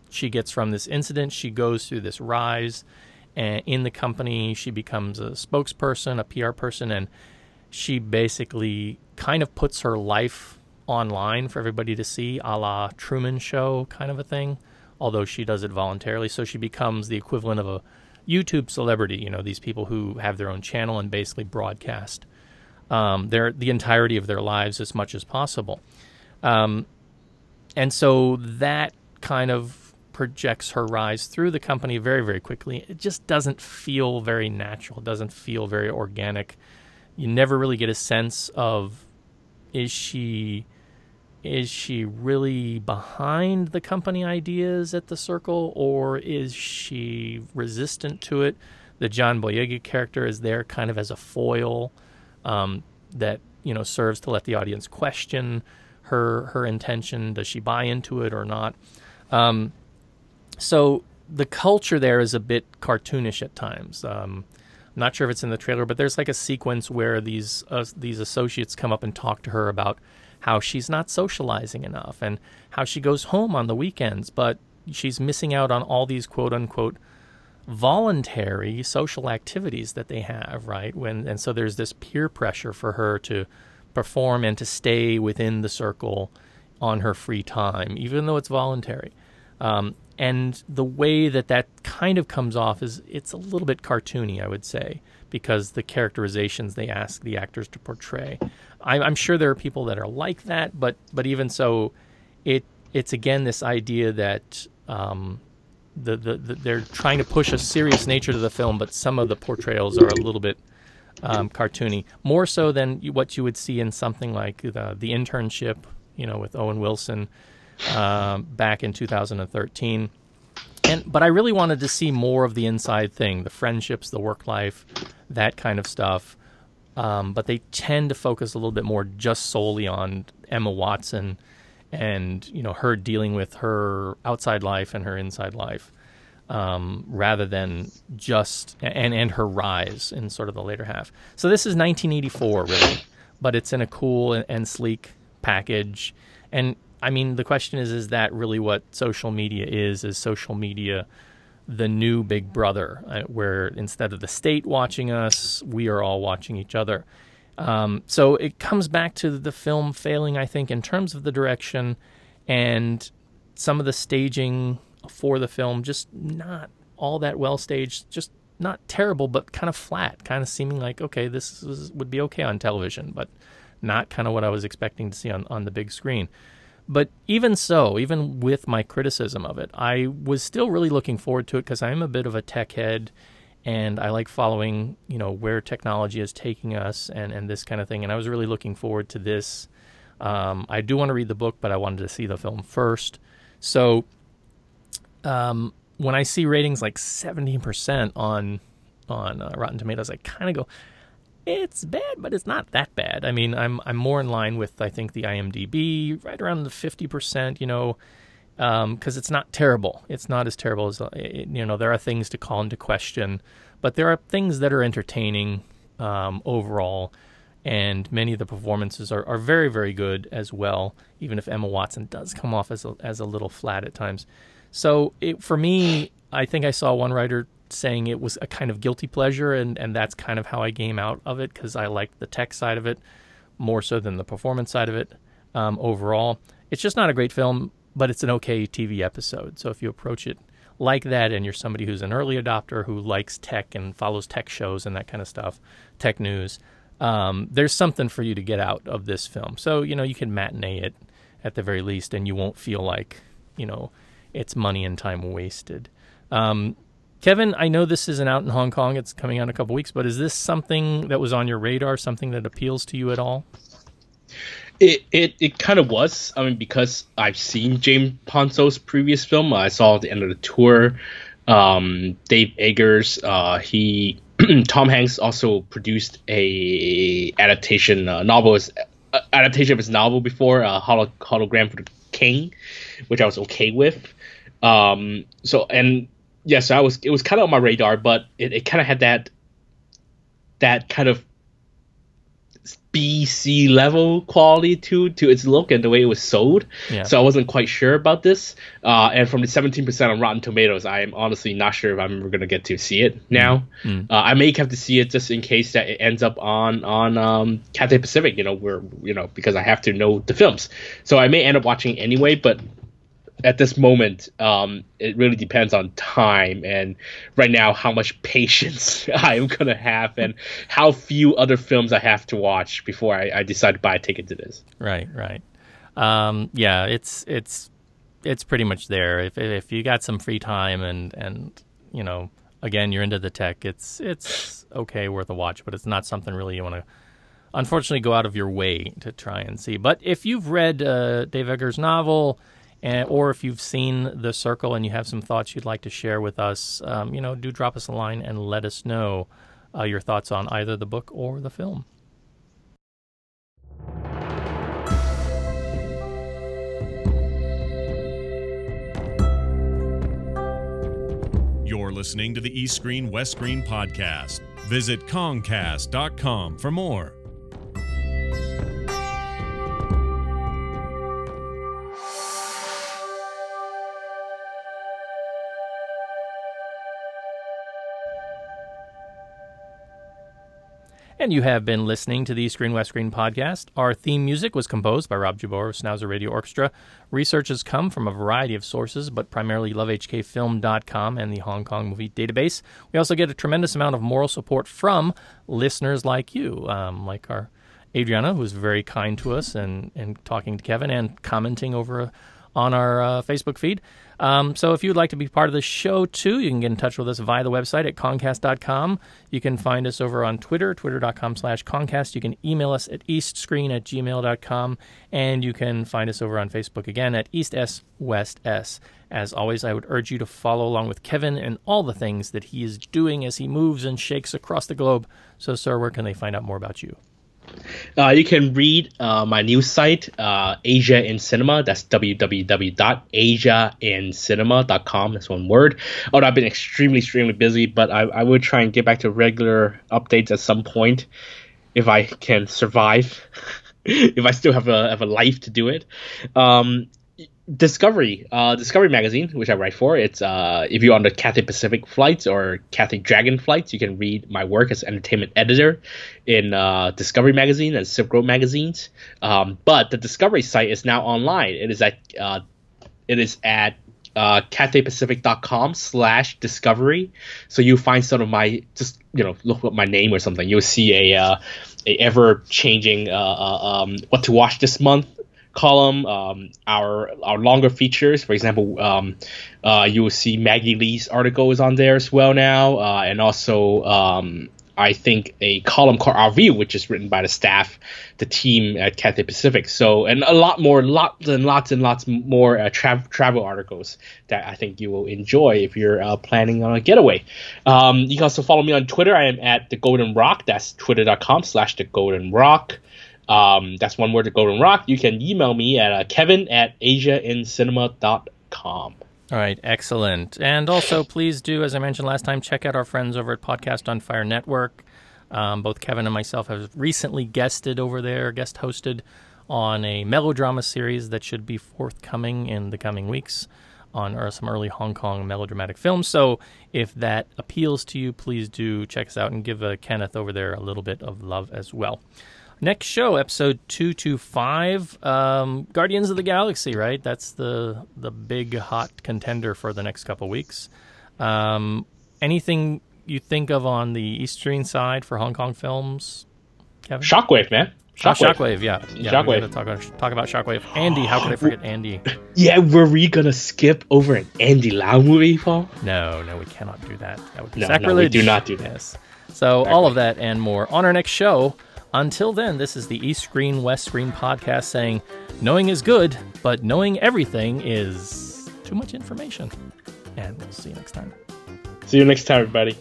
she gets from this incident she goes through this rise and in the company she becomes a spokesperson a pr person and she basically kind of puts her life online for everybody to see, a la Truman Show kind of a thing, although she does it voluntarily. So she becomes the equivalent of a YouTube celebrity, you know, these people who have their own channel and basically broadcast um, their the entirety of their lives as much as possible. Um, and so that kind of projects her rise through the company very, very quickly. It just doesn't feel very natural. It doesn't feel very organic. You never really get a sense of is she is she really behind the company ideas at the circle or is she resistant to it? The John Boyega character is there kind of as a foil um, that you know serves to let the audience question her her intention. Does she buy into it or not? Um, so the culture there is a bit cartoonish at times. Um, I'm not sure if it's in the trailer, but there's like a sequence where these uh, these associates come up and talk to her about how she's not socializing enough and how she goes home on the weekends, but she's missing out on all these quote unquote voluntary social activities that they have, right? When and so there's this peer pressure for her to perform and to stay within the circle on her free time, even though it's voluntary. Um, and the way that that kind of comes off is it's a little bit cartoony, I would say, because the characterizations they ask the actors to portray. I'm, I'm sure there are people that are like that, but but even so, it it's again this idea that um, the, the, the, they're trying to push a serious nature to the film, but some of the portrayals are a little bit um, cartoony, more so than what you would see in something like the, the internship, you know, with Owen Wilson um, back in 2013. And but I really wanted to see more of the inside thing, the friendships, the work life, that kind of stuff. Um, but they tend to focus a little bit more just solely on Emma Watson and you know her dealing with her outside life and her inside life um, rather than just and and her rise in sort of the later half. So this is 1984 really, but it's in a cool and, and sleek package. And I mean, the question is, is that really what social media is? Is social media the new Big Brother, uh, where instead of the state watching us, we are all watching each other? Um, so it comes back to the film failing, I think, in terms of the direction and some of the staging for the film, just not all that well staged, just not terrible, but kind of flat, kind of seeming like, okay, this is, would be okay on television, but not kind of what I was expecting to see on, on the big screen. But even so, even with my criticism of it, I was still really looking forward to it because I'm a bit of a tech head and I like following, you know, where technology is taking us and, and this kind of thing. And I was really looking forward to this. Um, I do want to read the book, but I wanted to see the film first. So um, when I see ratings like 17% on on uh, Rotten Tomatoes, I kind of go, it's bad, but it's not that bad. I mean, I'm I'm more in line with I think the IMDb, right around the 50%. You know, because um, it's not terrible. It's not as terrible as uh, you know. There are things to call into question, but there are things that are entertaining um, overall, and many of the performances are, are very very good as well. Even if Emma Watson does come off as a, as a little flat at times, so it, for me, I think I saw one writer saying it was a kind of guilty pleasure, and and that's kind of how I came out of it because I liked the tech side of it more so than the performance side of it um, overall. It's just not a great film but it's an okay TV episode. So if you approach it like that and you're somebody who's an early adopter who likes tech and follows tech shows and that kind of stuff, tech news, um, there's something for you to get out of this film. So, you know, you can matinee it at the very least and you won't feel like, you know, it's money and time wasted. Um, Kevin, I know this isn't out in Hong Kong. It's coming out in a couple weeks, but is this something that was on your radar, something that appeals to you at all? It, it it kind of was. I mean, because I've seen James Ponsoldt's previous film. I saw at the end of the tour. Um, Dave Eggers, uh, he [CLEARS THROAT] Tom Hanks also produced a adaptation uh, novel, uh, adaptation of his novel before, uh, Holo- Hologram for the King, which I was okay with. Um, so and yeah, so I was it was kind of on my radar, but it, it kind of had that that kind of B C level quality to to its look and the way it was sold. Yeah. So I wasn't quite sure about this. Uh, and from the 17% on Rotten Tomatoes, I am honestly not sure if I'm ever gonna get to see it now. Mm. Uh, I may have to see it just in case that it ends up on on um, Cathay Pacific. You know, where you know because I have to know the films. So I may end up watching anyway. But at this moment, um, it really depends on time and right now how much [LAUGHS] patience [LAUGHS] I am gonna have and how few other films I have to watch before I, I decide to buy a ticket to this. Right, right. Um, yeah, it's it's it's pretty much there. If if you got some free time and and you know again you're into the tech, it's it's okay worth a watch, but it's not something really you want to unfortunately go out of your way to try and see. But if you've read uh, Dave Eggers' novel, and, or if you've seen The Circle and you have some thoughts you'd like to share with us, um, you know, do drop us a line and let us know uh, your thoughts on either the book or the film. You're listening to the East Screen West Screen podcast. Visit Kongcast.com for more. And you have been listening to the Screen West Screen podcast. Our theme music was composed by Rob Jabor of Schnauzer Radio Orchestra. Research has come from a variety of sources, but primarily lovehkfilm.com and the Hong Kong Movie Database. We also get a tremendous amount of moral support from listeners like you, um, like our Adriana, who's very kind to us and, and talking to Kevin and commenting over on our uh, Facebook feed. Um, so if you'd like to be part of the show too, you can get in touch with us via the website at Kongcast.com. You can find us over on Twitter, twitter.com slash Kongcast. You can email us at eastscreen at gmail.com. And you can find us over on Facebook again at East S West S. As always, I would urge you to follow along with Kevin and all the things that he is doing as he moves and shakes across the globe. So, sir, where can they find out more about you? Uh, you can read uh, my news site, uh, Asia in Cinema. That's www.asiaincinema.com. That's one word. Oh, I've been extremely, extremely busy, but I, I would try and get back to regular updates at some point if I can survive. [LAUGHS] if I still have a have a life to do it. Um, Discovery, uh, Discovery magazine, which I write for. It's uh, if you're on the Cathay Pacific flights or Cathay Dragon flights, you can read my work as entertainment editor in uh, Discovery magazine and Silk Road magazines. Um, but the Discovery site is now online. It is at uh, it is at uh, cathaypacific.com slash discovery. So you find sort of my just you know look up my name or something. You'll see a uh, a ever changing uh, uh, um, what to watch this month column, um, our our longer features. For example, um, uh, you will see Maggie Lee's article is on there as well now, uh, and also um, I think a column called Our View, which is written by the staff, the team at Cathay Pacific. So, and a lot more, lots and lots and lots more uh, tra- travel articles that I think you will enjoy if you're uh, planning on a getaway. Um, you can also follow me on Twitter. I am at the Golden Rock. That's twitter.com slash the Golden Rock. Um, that's one word to Golden Rock. You can email me at uh, kevin at asiaincinema.com. All right, excellent. And also, please do, as I mentioned last time, check out our friends over at Podcast on Fire Network. Um, both Kevin and myself have recently guested over there, guest hosted on a melodrama series that should be forthcoming in the coming weeks on some early Hong Kong melodramatic films. So if that appeals to you, please do check us out and give uh, Kenneth over there a little bit of love as well. Next show, episode two two five, um, Guardians of the Galaxy. Right, that's the the big hot contender for the next couple weeks. Um, anything you think of on the Eastern side for Hong Kong films, Kevin? Shockwave, man. Shockwave, oh, Shockwave yeah. yeah Shockwave. Talk about, talk about Shockwave. Andy, how could I forget Andy? [LAUGHS] Yeah, were we gonna skip over an Andy Lau movie, Paul? No, no, we cannot do that. That would be No, sacrilege. no, we do not do this. So all of that and more on our next show. Until then, this is the East Screen West Screen podcast saying, knowing is good, but knowing everything is too much information. And we'll see you next time. See you next time, everybody.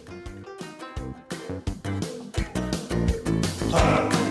Ha!